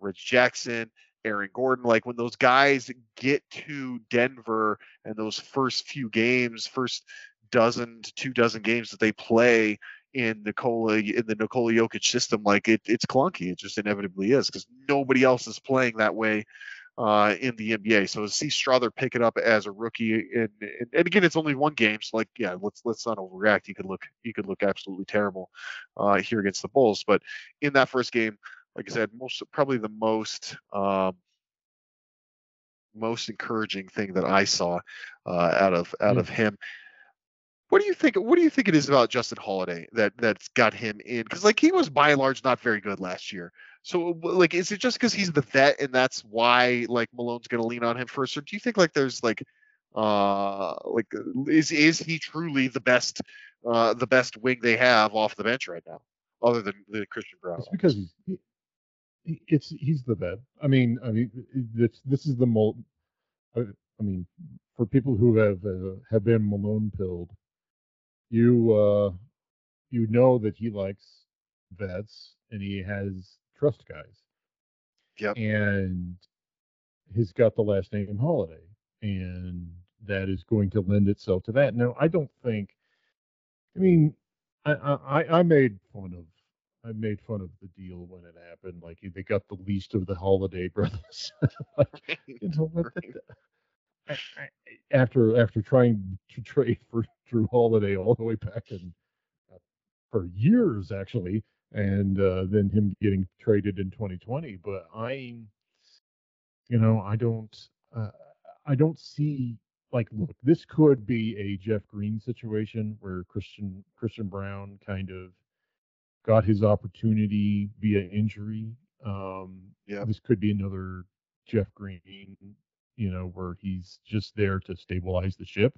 Reggie Jackson, Aaron Gordon, like when those guys get to Denver and those first few games, first dozen to two dozen games that they play in Nikola in the Nikola Jokic system, like it, it's clunky. It just inevitably is because nobody else is playing that way uh, in the NBA. So to see Strawther pick it up as a rookie, and, and, and, again, it's only one game, so like yeah, let's let's not overreact. He could look he could look absolutely terrible uh, here against the Bulls, but in that first game, like I said, most probably the most um, most encouraging thing that I saw uh, out of out mm. of him. What do you think? What do you think it is about Justin Holiday that that's got him in? Because like he was by and large not very good last year. So like, is it just because he's the vet and that's why like Malone's gonna lean on him first, or do you think like there's like uh like is is he truly the best uh the best wing they have off the bench right now, other than the Christian Braun? It's because he, it's he's the vet. I mean, I mean this this is the mold. I, I mean, for people who have uh, have been Malone pilled, you uh you know that he likes vets and he has trust guys. Yep. And he's got the last name Holiday, and that is going to lend itself to that. Now, I don't think. I mean, I I, I made fun of I made fun of the deal when it happened. Like they got the least of the Holiday brothers. like, you know, I, I, after after trying to trade for Jrue Holiday all the way back in uh, for years actually, and uh, then him getting traded in 2020. But I, you know, I don't, uh, I don't see like look, this could be a Jeff Green situation where Christian Christian Braun kind of got his opportunity via injury. Um, yeah, this could be another Jeff Green, you know, where he's just there to stabilize the ship.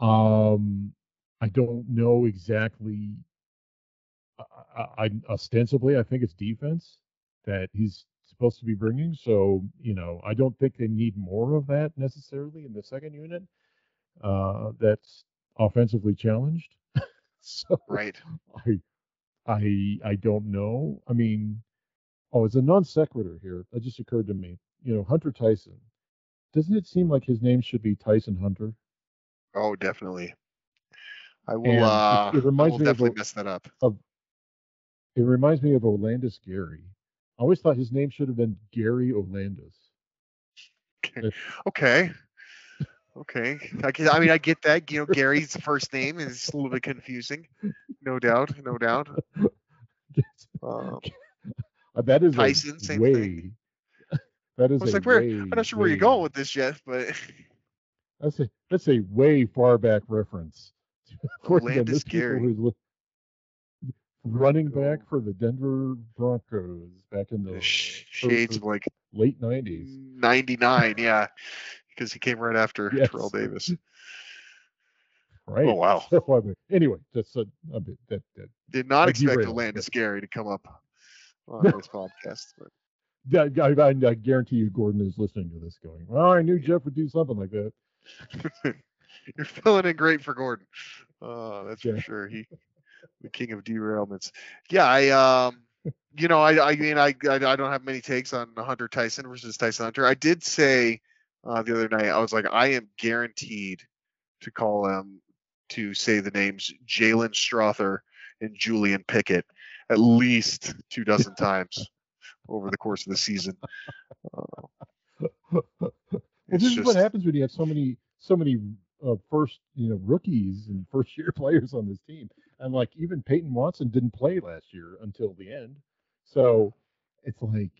Um, I don't know exactly I, I, ostensibly I think it's defense that he's supposed to be bringing. So you know, I don't think they need more of that necessarily in the second unit. Uh, that's offensively challenged. so right. I I I don't know. I mean, oh, it's a non sequitur here. That just occurred to me. You know, Hunter Tyson. Doesn't it seem like his name should be Tyson Hunter? Oh, definitely. I will. uh, it, it reminds me definitely of, mess that up. Of it reminds me of Olandis Gary. I always thought his name should have been Gary Olandis. Okay. Okay. I, can, I mean, I get that. You know, Gary's first name is a little bit confusing. No doubt. No doubt. Um, that is Tyson, same way, thing. That is I was like, where, I'm not sure way, where you're going with this yet, but that's a that's a way far back reference. Gary running back for the Denver Broncos back in the shades of like late 90s. 99, yeah, because he came right after yes. Terrell Davis. Right. Oh wow. anyway, that's a, a bit that, that did not expect Landis Gary to come up on this podcast. But. Yeah, I, I, I, guarantee you, Gordon is listening to this, going, "Well, I knew Jeff would do something like that." You're filling in great for Gordon. Uh, that's yeah. for sure. He the king of derailments. Yeah, I um, you know, I I mean, I I, I don't have many takes on Hunter Tyson versus Tyson Hunter. I did say uh, the other night, I was like, I am guaranteed to call him to say the names Jalen Strawther and Julian Pickett at least two dozen times over the course of the season. Uh, well, this just, is what happens when you have so many so many uh, first you know rookies and first year players on this team. And like even Peyton Watson didn't play last year until the end. So it's like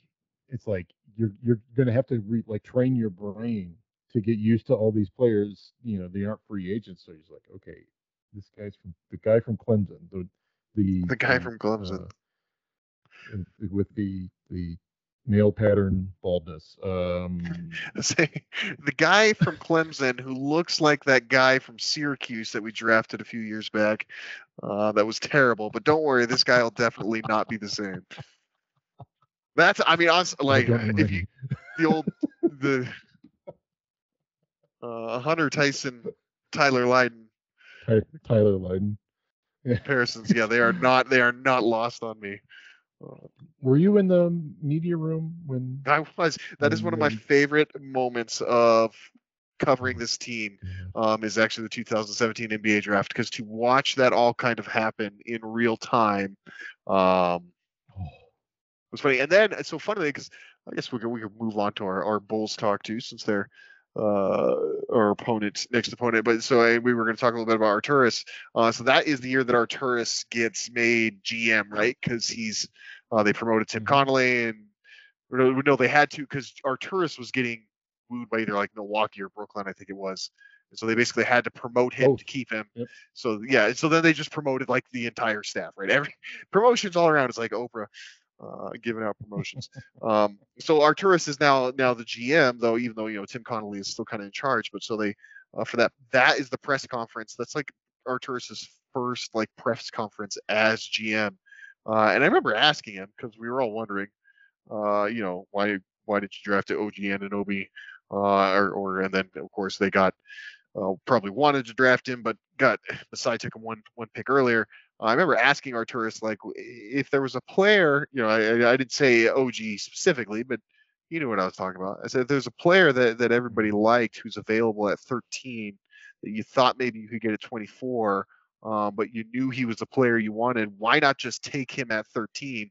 it's like you're you're gonna have to re, like train your brain to get used to all these players. You know, they aren't free agents, so he's like, okay, this guy's from the guy from Clemson, the the the guy uh, from Clemson, uh, with the the male pattern baldness. Um, Say, the guy from Clemson who looks like that guy from Syracuse that we drafted a few years back. Uh, that was terrible, but don't worry, this guy will definitely not be the same. That's, I mean, honestly, like if you the old the uh, Hunter Tyson, Tyler Lydon Ty- Tyler Lydon. comparisons, yeah, they are not they are not lost on me. Uh, Were you in the media room when? I was that is one of my favorite moments of covering this team. Um, is actually the 2017 NBA draft because to watch that all kind of happen in real time, um, was funny. And then it's so funny because I guess we could we could move on to our, our Bulls talk too, since they're uh, our opponent, next opponent. But so uh, we were going to talk a little bit about Arturas. Uh, so that is the year that Arturas gets made GM, right? Because he's uh, they promoted Tim Mhm. Connolly and no, they had to because Arturas was getting wooed by either like Milwaukee or Brooklyn, I think it was. And so they basically had to promote him Both. to keep him. Yep. So yeah, so then they just promoted like the entire staff, right? Every promotions all around. It's like Oprah uh, giving out promotions. um, so Arturas is now now the GM, though, even though you know Tim Connolly is still kind of in charge. But so they uh, for that that is the press conference. That's like Arturas's first like press conference as GM. Uh, and I remember asking him because we were all wondering, uh, you know, why why did you draft OG Anunoby? Uh, or, or and then of course they got uh, probably wanted to draft him, but got Masai took him one one pick earlier. Uh, I remember asking Arturas like if there was a player, you know, I, I- didn't say OG specifically, but you knew what I was talking about. I said if there's a player that that everybody liked who's available at 13 that you thought maybe you could get at 24, um, but you knew he was the player you wanted. Why not just take him at 13?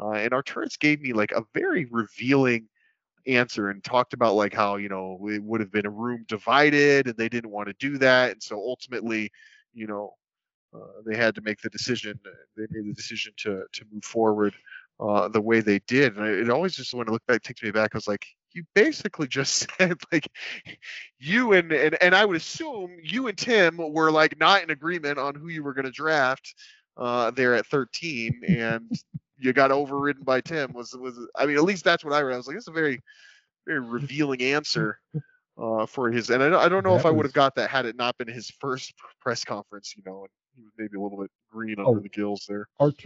Uh, and Arturas gave me like a very revealing answer and talked about like how you know it would have been a room divided and they didn't want to do that and so ultimately you know uh, they had to make the decision they made the decision to to move forward uh, the way they did and it always just when i look back takes me back i was like you basically just said like you and, and and i would assume you and tim were like not in agreement on who you were going to draft uh, there at 13 and you got overridden by Tim was was I mean at least that's what I read. I was like, it's a very very revealing answer uh, for his and I don't, I don't know if I would have got that had it not been his first press conference, you know, and he was maybe a little bit green under Oh. the gills there. Art,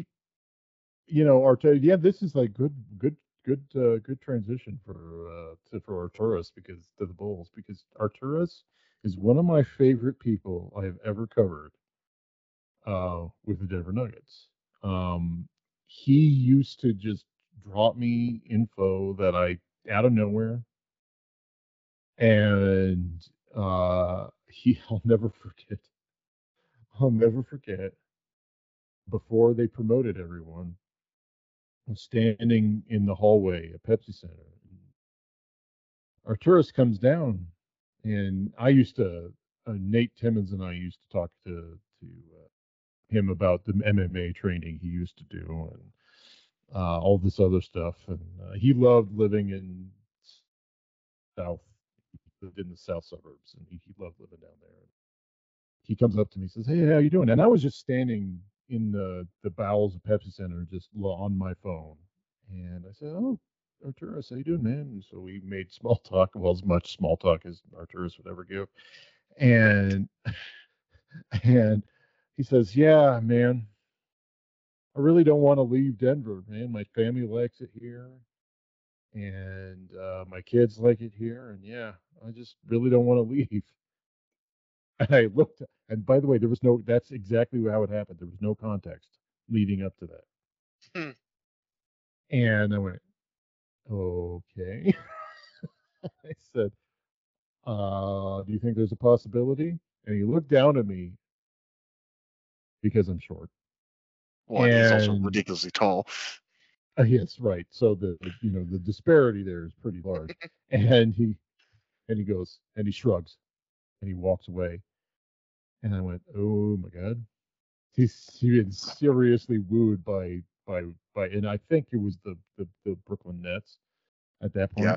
you know, Art. Yeah, this is like good, good, good, uh, good transition for uh, to, for Arturas because to the Bulls because Arturas is one of my favorite people I have ever covered uh, with the Denver Nuggets. Um, he used to just drop me info that I out of nowhere, and uh, he I'll never forget. I'll never forget before they promoted everyone, I was standing in the hallway at Pepsi Center. Arturas comes down, and I used to, uh, Nate Timmons and I used to talk to to uh, him about the MMA training he used to do and uh, all this other stuff. And uh, he loved living in South, lived in the South suburbs, and he, he loved living down there he comes up to me says, "Hey, how you doing?" And I was just standing in the the bowels of Pepsi Center, just on my phone, and I said, "Oh, Arturas, how you doing, man?" And so we made small talk, well, as much small talk as Arturas would ever give, and and he says, "Yeah, man, I really don't want to leave Denver, man. My family likes it here." And uh, my kids like it here, and yeah, I just really don't want to leave. And I looked, and by the way, there was no, that's exactly how it happened. There was no context leading up to that. Hmm. And I went, okay. I said, uh, do you think there's a possibility? And he looked down at me because I'm short. Well, and he's also ridiculously tall. Uh, yes, right. So the you know the disparity there is pretty large. and he and he goes and he shrugs and he walks away. And I went, oh my god, he's been seriously wooed by by by, and I think it was the the, the Brooklyn Nets at that point. Yeah.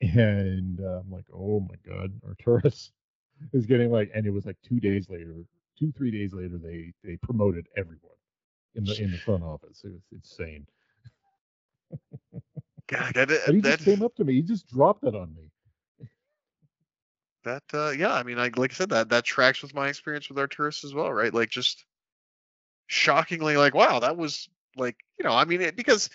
And uh, I'm like, oh my god, Arturas is getting like, and it was like two days later, two three days later, they they promoted everyone in the in the front office. It was insane. God, that, But he just came up to me. He just dropped that on me. That uh yeah i mean I, like i said that that tracks with my experience with arturas as well right? Like just shockingly like wow that was like you know i mean it, because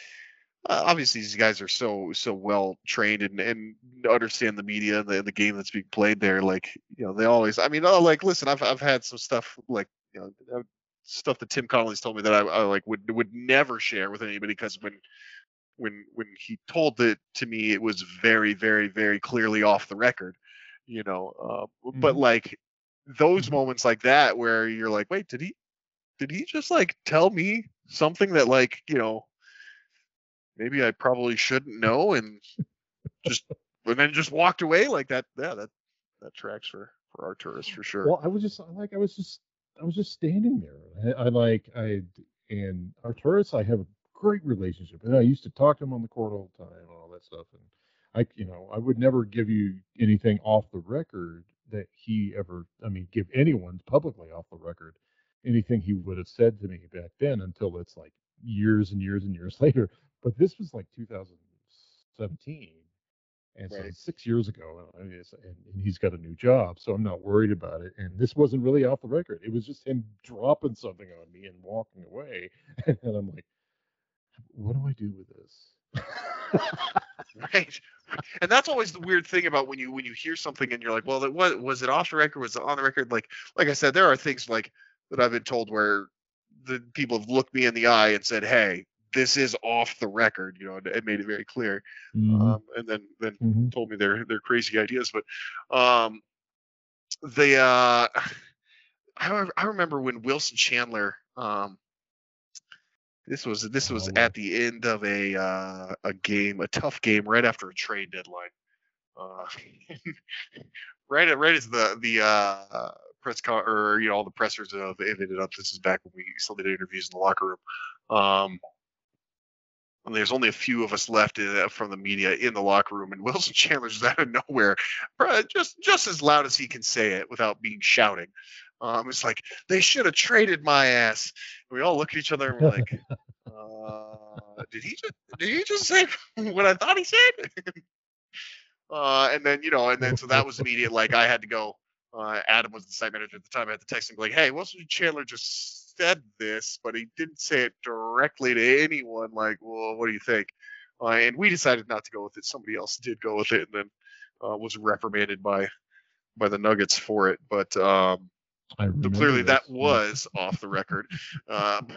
uh, obviously these guys are so so well trained and, and understand the media and the, the game that's being played there like you know they always i mean oh like listen i've i've had some stuff like you know uh, stuff that tim connolly's told me that i, I like would would never share with anybody because when when when he told it to me it was very very very clearly off the record you know uh, but Mhm. like those Mhm. moments like that where you're like wait did he did he just like tell me something that like you know maybe i probably shouldn't know and just and then just walked away like that yeah that that tracks for for arturas for sure Well, I was just like I was just I was just standing there. I, I like I and Arturas, I have a great relationship, and I used to talk to him on the court all the time and all that stuff. And I, you know, I would never give you anything off the record that he ever, I mean, give anyone publicly off the record anything he would have said to me back then until it's like years and years and years later. But this was like 2017. And so Right. it's six years ago, and, I mean, it's- and, and he's got a new job, so I'm not worried about it. And this wasn't really off the record; it was just him dropping something on me and walking away. And I'm like, "What do I do with this?" right. And that's always the weird thing about when you when you hear something and you're like well it was was it off the record? Was it on the record? Like like i said there are things like that i've been told where the people have looked me in the eye and said hey this is off the record you know and, and made it very clear. Mhm, um, and then then mhm. told me their their crazy ideas. But um they uh I, I remember when wilson chandler um this was this was Oh, at the end of a uh, a game, a tough game, right after a trade deadline. Uh, right, at- right as the the uh, press con or you know all the pressers have ended up. This is back when we still did interviews in the locker room. Um, and there's only a few of us left in, from the media in the locker room, and Wilson Chandler's out of nowhere, just just as loud as he can say it without being shouting. Um, it's like they should have traded my ass. And we all look at each other and we're like, uh, did he just did he just say what I thought he said? uh, and then you know, and then so that was immediate. Like I had to go. Uh, Adam was the site manager at the time. I had to text him like, "Hey, Wilson Chandler just said this, but he didn't say it directly to anyone. Like, well, what do you think?" Uh, and we decided not to go with it. Somebody else did go with it, and then uh, was reprimanded by by the Nuggets for it. But um, so clearly that was off the record. Um,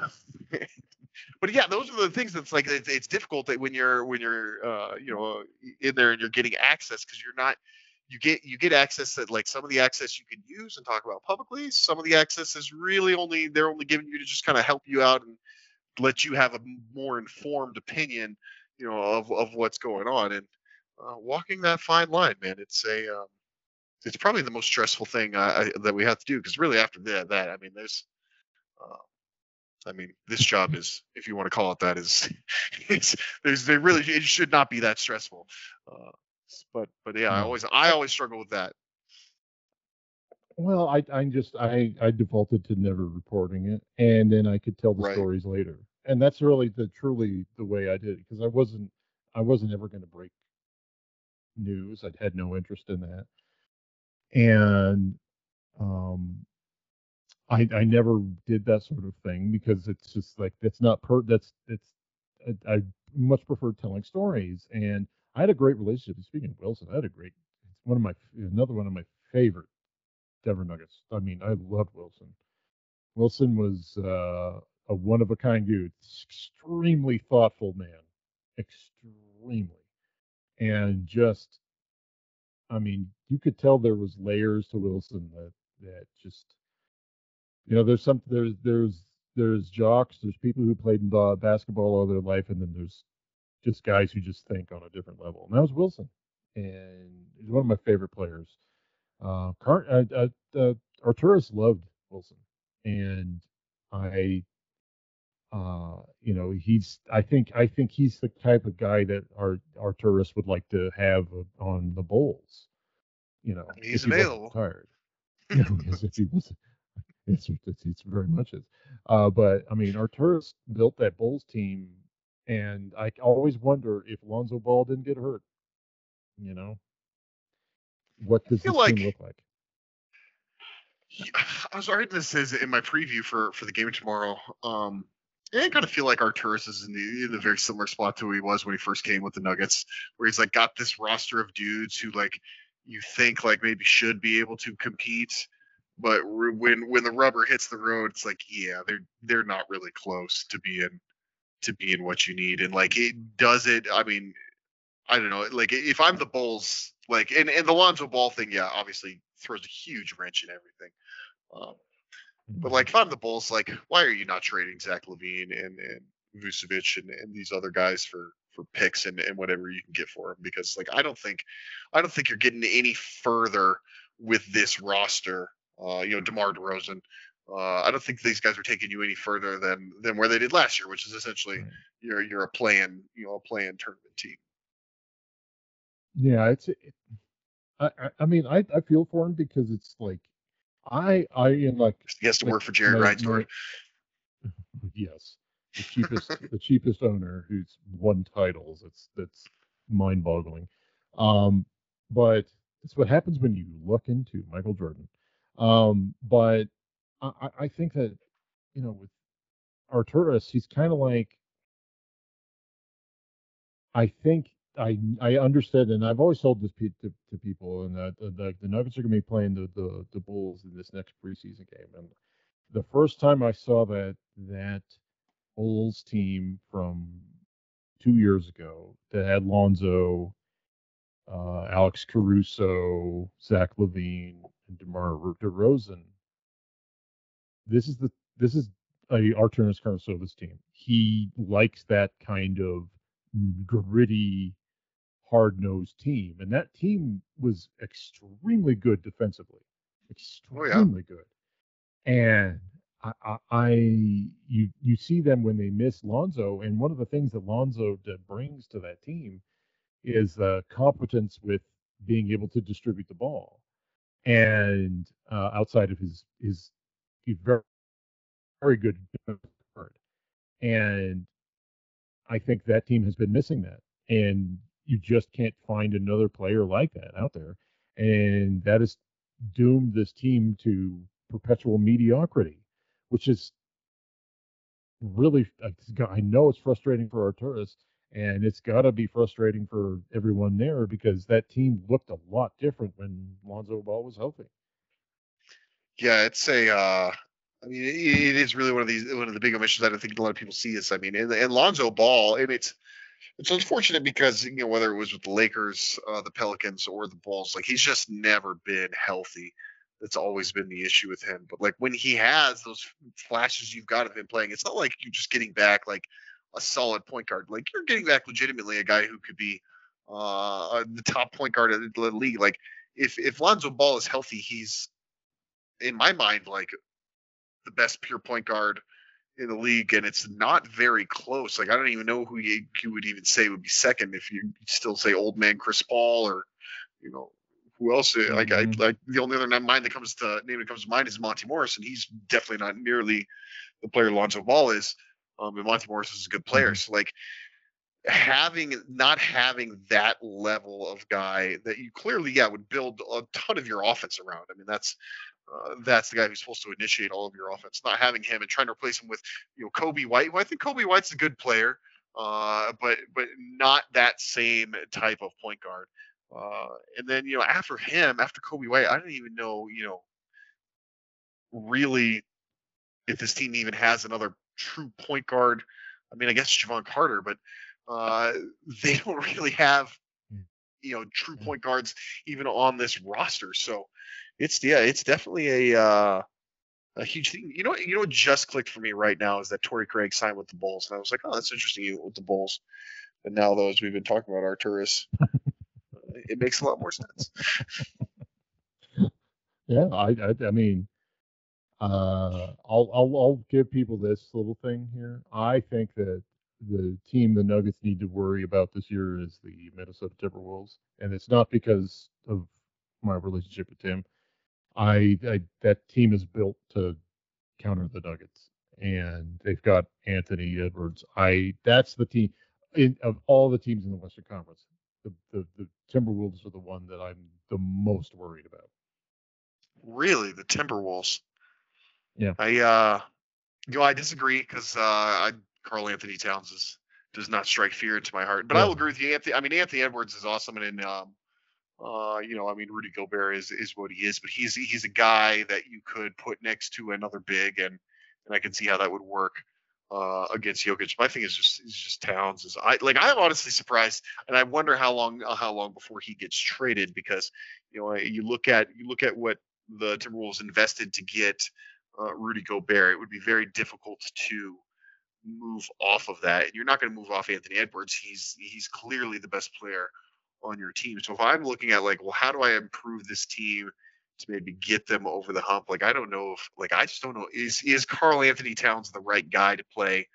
but yeah, those are the things that's like it's, it's difficult that when you're when you're uh, you know in there and you're getting access because you're not you get you get access that like some of the access you can use and talk about publicly. Some of the access is really only they're only giving you to just kind of help you out and let you have a more informed opinion, you know, of of what's going on and uh, walking that fine line, man. It's a um, it's probably the most stressful thing I, that we have to do because really after that, that I mean, there's, uh, I mean, this job is, if you want to call it that, is, it's there's they really it should not be that stressful. Uh, but but yeah, I always I always struggle with that. Well, I I just I I defaulted to never reporting it, and then I could tell the Right. stories later, and that's really the truly the way I did it because I wasn't I wasn't ever going to break news. I'd had no interest in that, and um, I I never did that sort of thing because it's just like that's not per that's it's I, I much prefer telling stories, and I had a great relationship. Speaking of Wilson, I had a great it's one of my another one of my favorite Denver Nuggets. I mean, I loved Wilson. Wilson was uh, a one of a kind dude, extremely thoughtful man, extremely, and just, I mean, you could tell there was layers to Wilson that that just, you know, there's some there's there's there's jocks, there's people who played in ba- basketball all their life, and then there's just guys who just think on a different level, and that was Wilson, and he's one of my favorite players. Uh, Car- uh, uh, uh, Arturas loved Wilson, and I, uh, you know, he's. I think I think he's the type of guy that our Arturas would like to have uh, on the Bulls. You know, He's if he. You know, if he was. It's, it's, it's very much is. Uh, but I mean, Arturas built that Bulls team And I always wonder if Lonzo Ball didn't get hurt. You know, what does this like- team look like? I was writing this as in my preview for for the game tomorrow. Um, I kind of feel like Arturas is in the in a very similar spot to who he was when he first came with the Nuggets, where he's like got this roster of dudes who like you think like maybe should be able to compete, but when when the rubber hits the road, it's like yeah, they're they're not really close to being to being what you need, and like it does it. I mean, I don't know. Like if I'm the Bulls, like and and the Lonzo Ball thing, yeah, obviously throws a huge wrench in everything. Um, but like if I'm the Bulls, like why are you not trading Zach LaVine and and Vucevic and, and these other guys for for picks and, and whatever you can get for them? Because like I don't think I don't think you're getting any further with this roster. Uh, you know, DeMar DeRozan. Uh, I don't think these guys are taking you any further than than where they did last year, which is essentially Right. you're you're a playing you know a playing tournament team. Yeah, it's. It, I, I mean, I, I feel for him because it's like, I I am like He has to like, work for Jared my- Reinsdorf. yes, the cheapest the cheapest owner who's won titles. It's that's mind boggling. Um, but it's what happens when you look into Michael Jordan. Um, but I, I- think that you know with Arturas, he's kind of like I think I I understood, and I've always told this to, to people, and that the, the, the Nuggets are going to be playing the, the the Bulls in this next preseason game. And the first time I saw that that Bulls team from two years ago that had Lonzo, uh, Alex Caruso, Zach LaVine, and DeMar DeRozan. This is the this is a Arturas Karnisovas' team. He likes that kind of gritty, hard nosed team. And that team was extremely good defensively. Oh, yeah. Extremely good. And I, I, you you see them when they miss Lonzo, and one of the things that Lonzo brings to that team is uh, competence with being able to distribute the ball, and uh, outside of his his he's very very good and I think that team has been missing that, and you just can't find another player like that out there, and that has doomed this team to perpetual mediocrity, which is really I know it's frustrating for Arturas, and it's got to be frustrating for everyone there because that team looked a lot different when Lonzo Ball was healthy. Yeah, it's a. Uh, I mean, it, is really one of these one of the big omissions I don't think a lot of people see. Is I mean, and, and Lonzo Ball, and it's it's unfortunate because you know whether it was with the Lakers, uh, the Pelicans, or the Bulls, like he's just never been healthy. That's always been the issue with him. But like when he has those flashes you've got of him playing, it's not like you're just getting back like a solid point guard. Like you're getting back legitimately a guy who could be uh, the top point guard of the league. Like if if Lonzo Ball is healthy, he's in my mind like the best pure point guard in the league, and it's not very close. Like I don't even know who you, you would even say would be second if you still say old man Chris Paul or you know who else. uh, Like I Mhm. like the only other mind that comes to name that comes to mind is Monte Morris, and he's definitely not nearly the player Lonzo Ball is. Um, and Monte Morris is a good player. So like having not having that level of guy that you clearly yeah would build a ton of your offense around. I mean that's uh, that's the guy who's supposed to initiate all of your offense. Not having him and trying to replace him with you know Coby White. Well, I think Coby White's a good player, uh, but but not that same type of point guard. Uh, and then you know after him, after Coby White, I don't even know you know really if this team even has another true point guard. I mean, I guess Jevon Carter, but uh, they don't really have you know true point guards even on this roster. So it's yeah, it's definitely a uh, a huge thing. You know, you know what just clicked for me right now is that Torrey Craig signed with the Bulls, and I was like, oh, that's interesting you with the Bulls. And now, though, as we've been talking about Arturas, it makes a lot more sense. Yeah, I, I, I mean, uh, I'll, I'll, I'll give people this little thing here. I think that the team the Nuggets need to worry about this year is the Minnesota Timberwolves, and it's not because of my relationship with Tim. I, I that team is built to counter the Nuggets, and they've got Anthony Edwards. I that's the team in, of all the teams in the Western Conference. The, the the Timberwolves are the one that I'm the most worried about. Really, the Timberwolves. Yeah. I uh, you know, I disagree because uh, I Karl-Anthony Towns is, does not strike fear into my heart. But I will agree with you, Anthony. I mean, Anthony Edwards is awesome, and then, um, uh, you know, I mean, Rudy Gobert is is what he is, but he's he's a guy that you could put next to another big, and and I can see how that would work. Uh, against Jokic, my thing is just is just Towns is I like I'm honestly surprised, and I wonder how long uh, how long before he gets traded because you know you look at you look at what the Timberwolves invested to get uh, Rudy Gobert, it would be very difficult to move off of that. And you're not going to move off Anthony Edwards. He's he's clearly the best player on your team. So if I'm looking at like, well, how do I improve this team to maybe get them over the hump? Like I don't know if like I just don't know is is Karl-Anthony Towns the right guy to play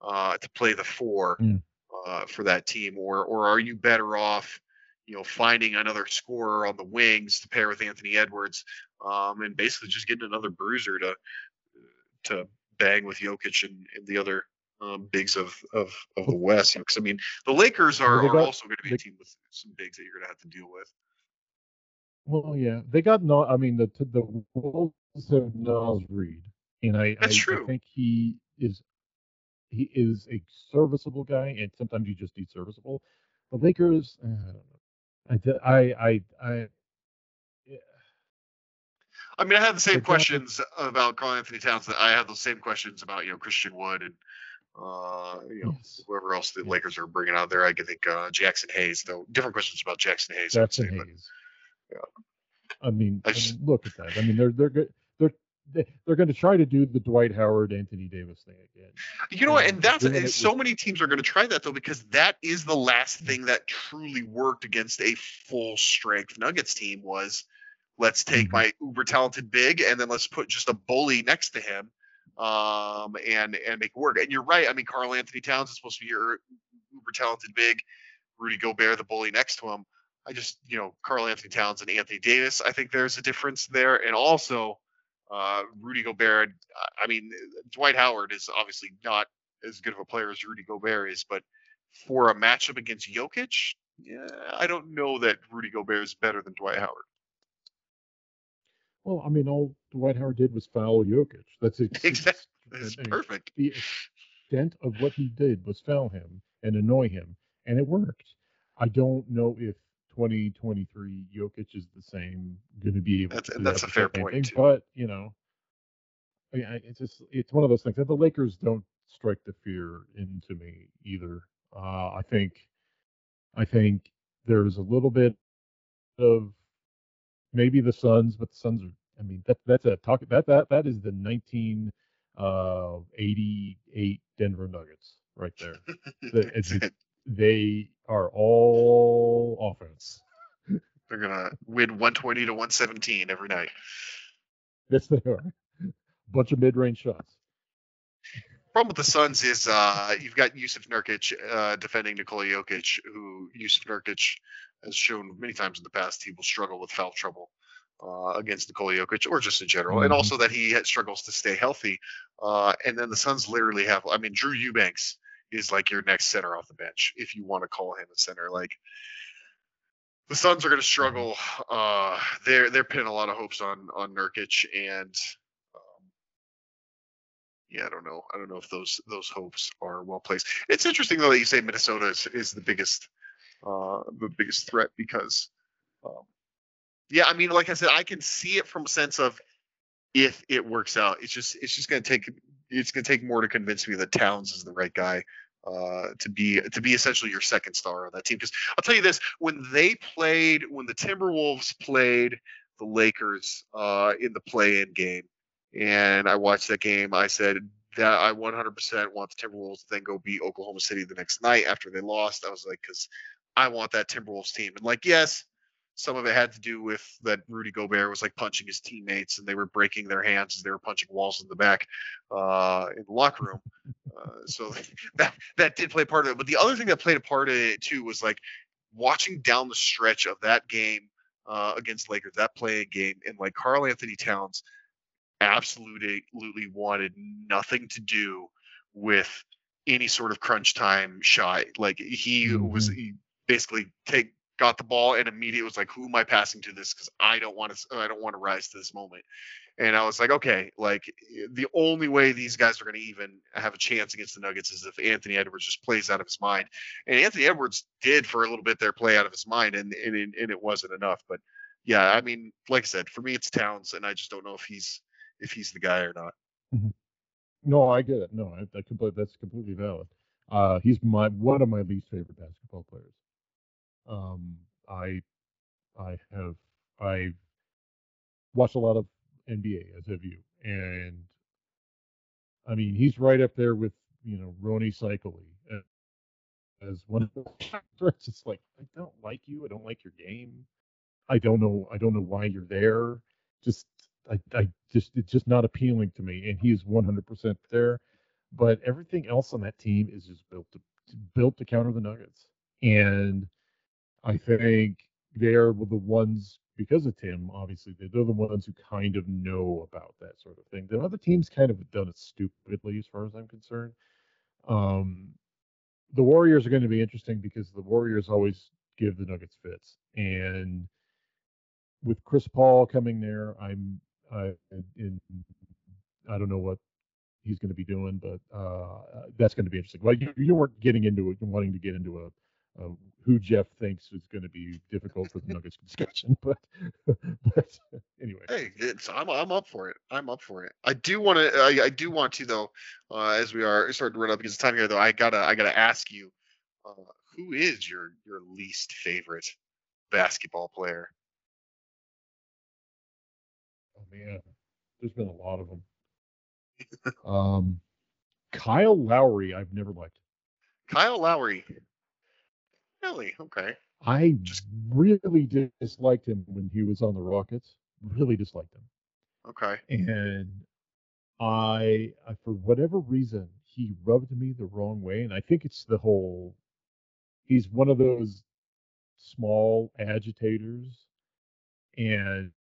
uh, to play the four Mm. uh, for that team, or or are you better off? You know, finding another scorer on the wings to pair with Anthony Edwards, um, and basically just getting another bruiser to to bang with Jokic and, and the other um, bigs of, of, of the West. Because I mean, the Lakers are, are also going to be a team with some bigs that you're going to have to deal with. Well, yeah, they got no. I mean, the the Wolves have Naz Reid, and I That's I, true. I think he is he is a serviceable guy, and sometimes you just need serviceable. The Lakers, eh, I don't know. I I I I. I mean, I had the same questions about Karl-Anthony Towns that I had those same questions about, you know, Christian Wood and, uh, you know, Yes. whoever else the Yes. Lakers are bringing out there. I think uh, Jaxson Hayes, though. Different questions about Jaxson Hayes. Jackson say, but- Hayes. I mean, I I mean, look at that. I mean, they're they're good. They're they- they're going to try to do the Dwight Howard, Anthony Davis thing again. You know what? And that's and so with- many teams are going to try that though because that is the last thing that truly worked against a full strength Nuggets team was let's take Mhm. my uber talented big and then let's put just a bully next to him um and and make it work. And you're right. I mean, Karl-Anthony Towns is supposed to be your uber talented big. Rudy Gobert, the bully next to him. I just, you know, Karl-Anthony Towns and Anthony Davis. I think there's a difference there, and also uh, Rudy Gobert. I- mean, Dwight Howard is obviously not as good of a player as Rudy Gobert is, but for a matchup against Jokic, yeah, I don't know that Rudy Gobert is better than Dwight Howard. Well, I mean, all Dwight Howard did was foul Jokic. That's ex- Exactly. It's perfect. The extent of what he did was foul him and annoy him, and it worked. I don't know if 2023 Jokic is the same, going to be able That's- to that's that a fair point, thing, too. But you know, I mean, it's just it's one of those things that the Lakers don't strike the fear into me either. Uh, I think, I think there's a little bit of maybe the Suns, but the Suns are. I mean, that that's a talk. That that that is the 1988 Denver Nuggets right there. The- They are all win 120 to 117 every night. Yes, they are. Bunch of mid-range shots. Problem with the Suns is uh, you've got Jusuf Nurkic uh, defending Nikola Jokic, who Jusuf Nurkic has shown many times in the past he will struggle with foul trouble uh, against Nikola Jokic or just in general, and Mhm. also that he struggles to stay healthy. Uh, and then the Suns literally have, I mean, Drew Eubanks is like your next center off the bench if you want to call him a center. Like the Suns are going to struggle. Uh, they're they're pinning a lot of hopes on on Nurkic and. Um, yeah, I don't know. I don't know if those those hopes are well placed. It's interesting though that you say Minnesota is, is the biggest uh, the biggest threat because, um, yeah, I mean, like I said, I can see it from a sense of if it works out. It's just it's just gonna take it's gonna take more to convince me that Towns is the right guy uh, to be to be essentially your second star on that team. Because I'll tell you this: when they played, when the Timberwolves played the Lakers uh, in the play-in game, and I watched that game, I said that I 100% want the Timberwolves to then go beat Oklahoma City the next night after they lost. I was like, because I want that Timberwolves team. And like, yes, some of it had to do with that Rudy Gobert was like punching his teammates and they were breaking their hands as they were punching walls in the back uh, in the locker room. Uh, so that that did play a part of it. But the other thing that played a part of it too was like watching down the stretch of that game uh, against Lakers, that playing game, and like Karl-Anthony Towns absolutely wanted nothing to do with any sort of crunch time shot. Like he was Mhm. he basically take got the ball and immediately was like, "Who am I passing to this? Because I don't want to. I don't want to rise to this moment." And I was like, "Okay, like the only way these guys are going to even have a chance against the Nuggets is if Anthony Edwards just plays out of his mind." And Anthony Edwards did for a little bit there play out of his mind, and and and it wasn't enough. But yeah, I mean, like I said, for me it's Towns, and I just don't know if he's if he's the guy or not. No, I get it. No, I, I completely, that's completely valid. Uh, he's my one of my least favorite basketball players. Um, I, I have I watched a lot of NBA as have you, and I mean he's right up there with you know Rony Seikaly as one of the it's like I don't like you, I don't like your game, I don't know, I don't know why you're there. Just I, I just it's just not appealing to me, and he is 100% there. But everything else on that team is just built to built to counter the Nuggets, and I think they're the ones because of Tim. Obviously, they're the ones who kind of know about that sort of thing. The other teams kind of done it stupidly, as far as I'm concerned. Um, the Warriors are going to be interesting because the Warriors always give the Nuggets fits, and with Chris Paul coming there, I'm I in I don't know what he's going to be doing, but uh, that's going to be interesting. Well, you, you weren't getting into it, wanting to get into a, who Jeff thinks is going to be difficult for the Nuggets discussion, but but anyway. Hey, it's I'm I'm up for it. I'm up for it. I do want to. I, I do want to though. Uh, as we are starting to run up against the time here, though, I gotta I gotta ask you, uh, who is your your least favorite basketball player? Oh man, there's been a lot of them. um, Kyle Lowry, I've never liked. Kyle Lowry. Really? Okay. I Just- really disliked him when he was on the Rockets. Really disliked him. Okay. and I, I for whatever reason he rubbed me the wrong way and i think it's the whole he's one of those small agitators and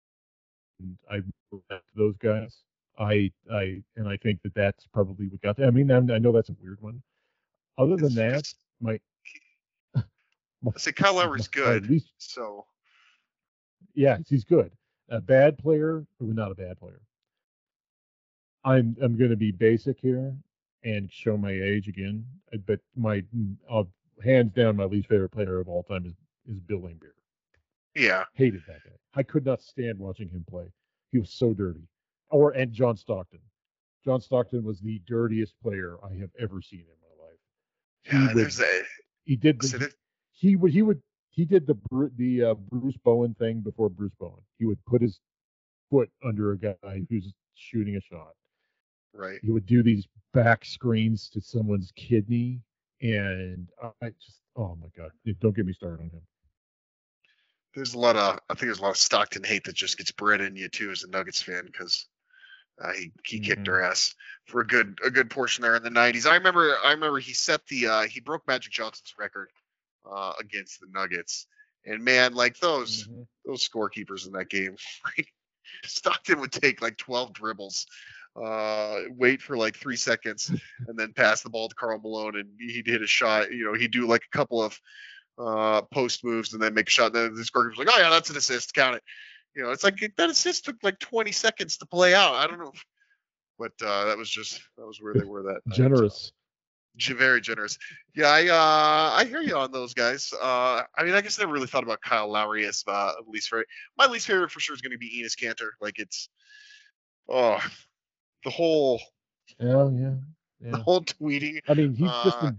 i respect those guys i i and i think that that's probably what got that i mean i i know that's a weird one other than that my I say Kyle Lowry's good. least- So yeah, he's good. A bad player, or not a bad player. I'm I'm going to be basic here and show my age again, uh, but my uh, hands down my least favorite player of all time is is Bill Laimbeer. yeah. Hated that guy. I could not stand watching him play. He was so dirty. Or and John Stockton. John Stockton was the dirtiest player I have ever seen in my life. He Yeah. would- There's that. He did So the, that- he would he would he did the the uh, Bruce Bowen thing before Bruce Bowen. He would put his foot under a guy who's shooting a shot. right. He would do these back screens to someone's kidney, and I just oh my god, don't get me started on him. There's a lot of I think there's a lot of Stockton hate that just gets bred in you too as a Nuggets fan because uh, he he kicked Mhm. her ass for a good a good portion there in the 90s. I remember I remember he set the uh, he broke Magic Johnson's record uh, against the Nuggets. And man, like those Mhm. those scorekeepers in that game, Stockton would take like 12 dribbles, uh, wait for like three seconds, and then pass the ball to Karl Malone, and he'd hit a shot. You know, he'd do like a couple of uh, post moves and then make a shot. And then the scorekeeper's like, "Oh yeah, that's an assist. Count it." You know, it's like that assist took like 20 seconds to play out. I don't know, if- but uh, that was just that was where they were that night. Generous. Very generous. Yeah, I uh, I hear you on those guys. Uh, I mean, I guess I never really thought about Kyle Lowry as uh, least favorite. My least favorite for sure is going to be Enes Kanter. Like it's, oh, the whole Yeah, yeah, the whole tweeting I mean, he's just Uh, in,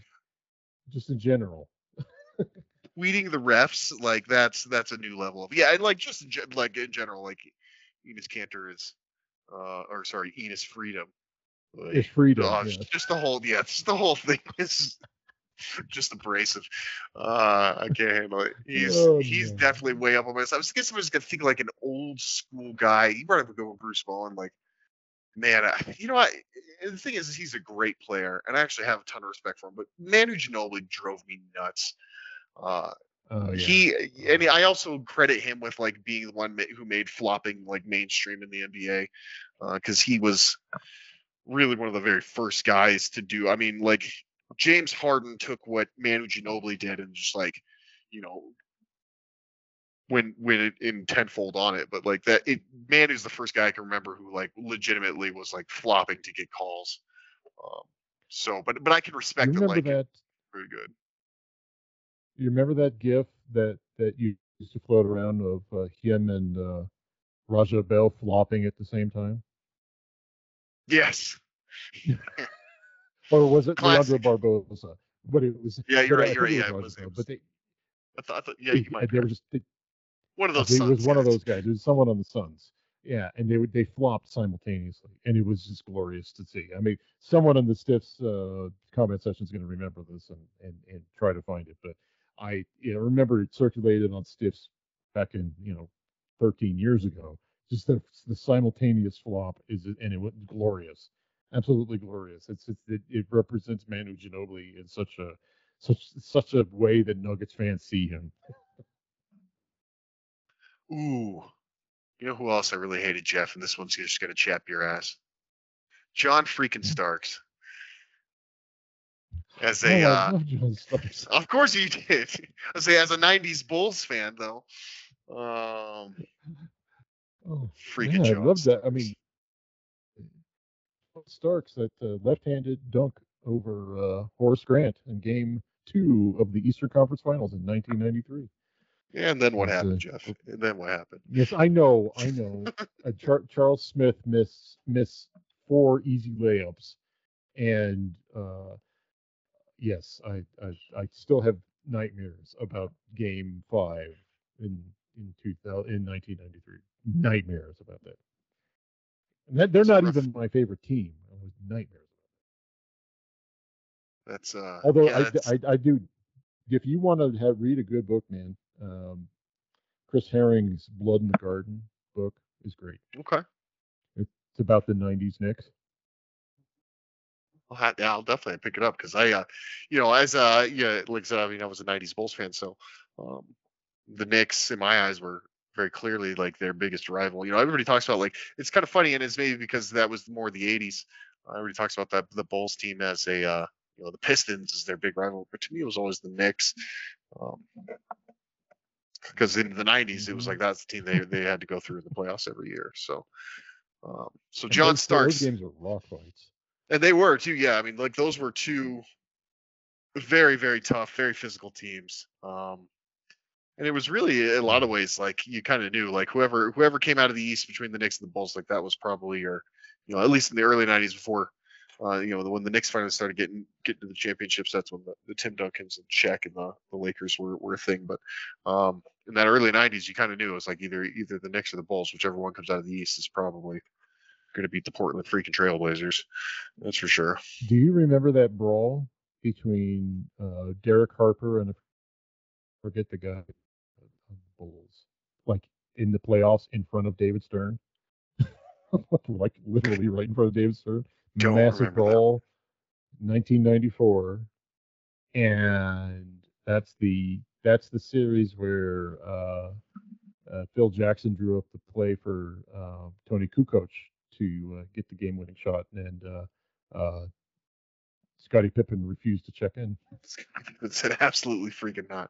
just in general. tweeting the refs like that's that's a new level of yeah, and like just in, like in general like Enes Kanter is, uh, or sorry, Enes Freedom. It's freedom. gosh, yeah. just the whole yeah, just the whole thing is just abrasive. Uh, I can't handle it. He's Oh, he's man. definitely way up on my list. I was guessing I was gonna think like an old school guy. He brought up a good one, Bruce Bowen. Like, man, I, you know, I the thing is, is, he's a great player, and I actually have a ton of respect for him. But Manu Ginobili drove me nuts. Uh, Oh, yeah. He and I also credit him with like being the one who made flopping like mainstream in the NBA because he was really one of the very first guys to do. I mean, like James Harden took what Manu Ginobili did and just like, you know, went went it in tenfold on it. But like that, it Manu's the first guy I can remember who like legitimately was like flopping to get calls. Um, so, but but I can respect remember like that? very good. You remember that GIF that that you used to float around of uh, him and uh, Raja Bell flopping at the same time, Yes. or was it Classic. Leandro Barbosa? But it was. Yeah, you're right, you're right, yeah, it was- it was- But they, I thought, I thought yeah, you might. they were just they, one of those. it was Suns one of guys. those guys. It was someone on the Suns. Yeah, and they would they flopped simultaneously, and it was just glorious to see. I mean, someone in the Stiffs uh, comment section is going to remember this and, and and try to find it. But I you know, remember it circulated on Stiffs back in you know 13 years ago. Just the the simultaneous flop is and it was glorious, absolutely glorious. It's, it's it, it represents Manu Ginobili in such a such such a way that Nuggets fans see him. Ooh. You know who else I really hated, Jeff? And this one's just gonna chap your ass. John freaking Starks. As Oh, uh, love John Starks. of course you did. I say as a '90s Bulls fan, though. Um, Oh, freaking yeah, I love that. I mean, Starks that uh, left-handed dunk over uh, Horace Grant in Game Two of the Eastern Conference Finals in 1993. Yeah, and then what happened, uh, Jeff? And then what happened? Yes, I know, I know. uh, Char- Charles Smith missed miss four easy layups, and uh, yes, I, I I still have nightmares about Game Five in in 2000 in 1993. Nightmares about that. And that, they're It's not rough- even my favorite team. I was nightmares. That's uh. Although yeah, I, that's- I I do, if you want to have read a good book, man, um, Chris Herring's Blood in the Garden book is great. okay. It's about the '90s Knicks. I'll, yeah, I'll definitely pick it up because I, uh, you know, as uh, yeah, like I said, I mean, I was a '90s Bulls fan, so um, the Knicks, in my eyes, were very clearly like their biggest rival. You know, everybody talks about like it's kind of funny, and it's maybe because that was more the '80s. Uh, everybody talks about that the Bulls team as a, uh, you know, the Pistons is their big rival, but to me, it was always the Knicks. Um, because in the '90s, it was like that's the team they they had to go through in the playoffs every year. So, um, so John those- Starks. Those games were rock fights. And they were too, yeah. I mean, like those were two very, very tough, very physical teams. Um, and it was really in a lot of ways like you kind of knew like whoever whoever came out of the East between the Knicks and the Bulls, like that was probably your, you know, at least in the early '90s before, uh, you know, when the Knicks finally started getting getting to the championships, that's when the, the Tim Duncans and Shaq and the, the Lakers were, were a thing. But um, in that early '90s, you kind of knew it was like either either the Knicks or the Bulls, whichever one comes out of the East is probably going to beat the Portland freaking Trailblazers. That's for sure. Do you remember that brawl between uh, Derek Harper and I forget the guy, of the Bulls, like in the playoffs in front of David Stern, like literally right in front of David Stern. Don't Massive that. brawl, 1994, and that's the that's the series where uh, uh, Phil Jackson drew up the play for uh, Toni Kukoc to uh, get the game-winning shot, and uh, uh, Scottie Pippen refused to check in. It said absolutely freaking not.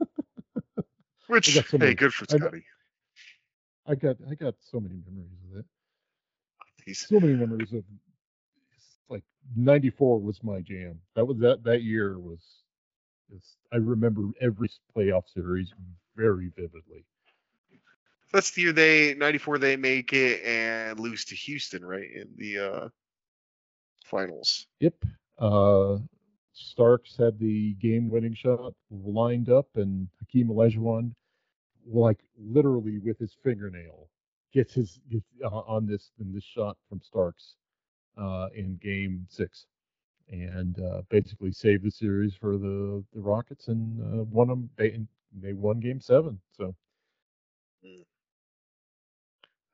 Which so hey, many- good for Scottie. I got I got so many memories of it. He's So many memories of like '94 was my jam. That was that that year was. Just, I remember every playoff series very vividly. that's the year they '94 they make it and lose to Houston, right in the uh finals. Yep. Uh, Starks had the game-winning shot lined up, and Hakeem Olajuwon, like literally with his fingernail, gets his gets, uh, on this in this shot from Starks uh, in Game Six, and uh, basically saved the series for the the Rockets and uh, won them. They they won Game Seven. So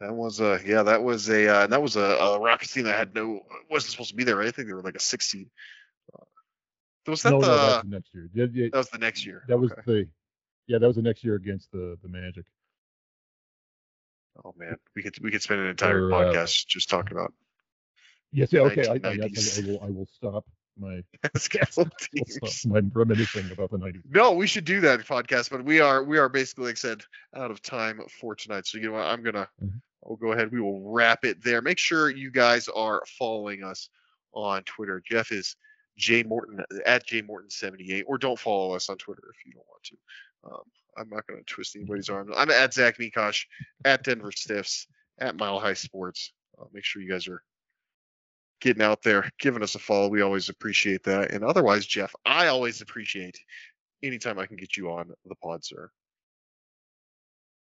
That was a yeah, that was a uh, that was a, a Rockets team that had no wasn't supposed to be there. Right? I think they were like a six seed. Uh, Was that no, the? no, that was the next year. Yeah, yeah, that was the next year. that was Okay. the yeah, that was the next year against the the Magic. Oh man, we could we could spend an entire Or, uh, podcast just talking about Yes, yeah, okay. I, I, I, will I will stop my stop my reminiscing about the nineties. No, we should do that podcast, but we are we are basically like I said out of time for tonight. So you know what? I'm gonna Mhm. I'll go ahead. We will wrap it there. Make sure you guys are following us on Twitter. Jeff is J Morton at J Morton 78, or don't follow us on Twitter if you don't want to. Um, I'm not gonna twist anybody's arm. I'm at Zach Mikosh, at Denver Stiffs, at Mile High Sports. Uh, make sure you guys are getting out there, giving us a follow. We always appreciate that. And otherwise, Jeff, I always appreciate anytime I can get you on the pod, sir.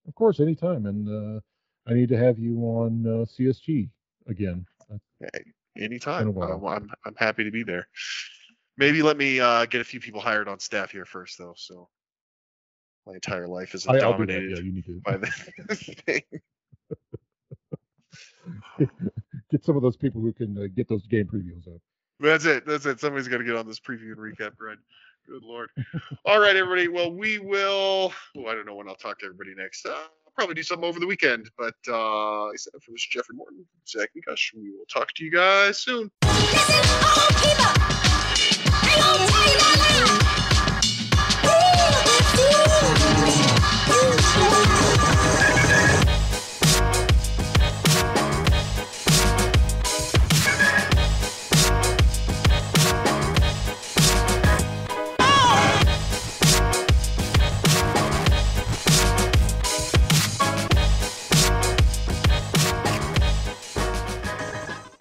Of course, anytime. And uh, I need to have you on uh, CSG again. Anytime. Been a I'm. I'm, I'm happy to be there. Maybe let me uh, get a few people hired on staff here first, though. So my entire life is I, I'll do that. dominated Yeah, you need to by this thing. get some of those people who can uh, get those game previews up. That's it. That's it. Somebody's got to get on this preview and recap, right? Good lord. All right, everybody. Well, we will. Oh, I don't know when I'll talk to everybody next. Uh, probably do something over the weekend. But uh, said for this Jeffrey Morton, Zach Mikosh, we will talk to you guys soon. Listen,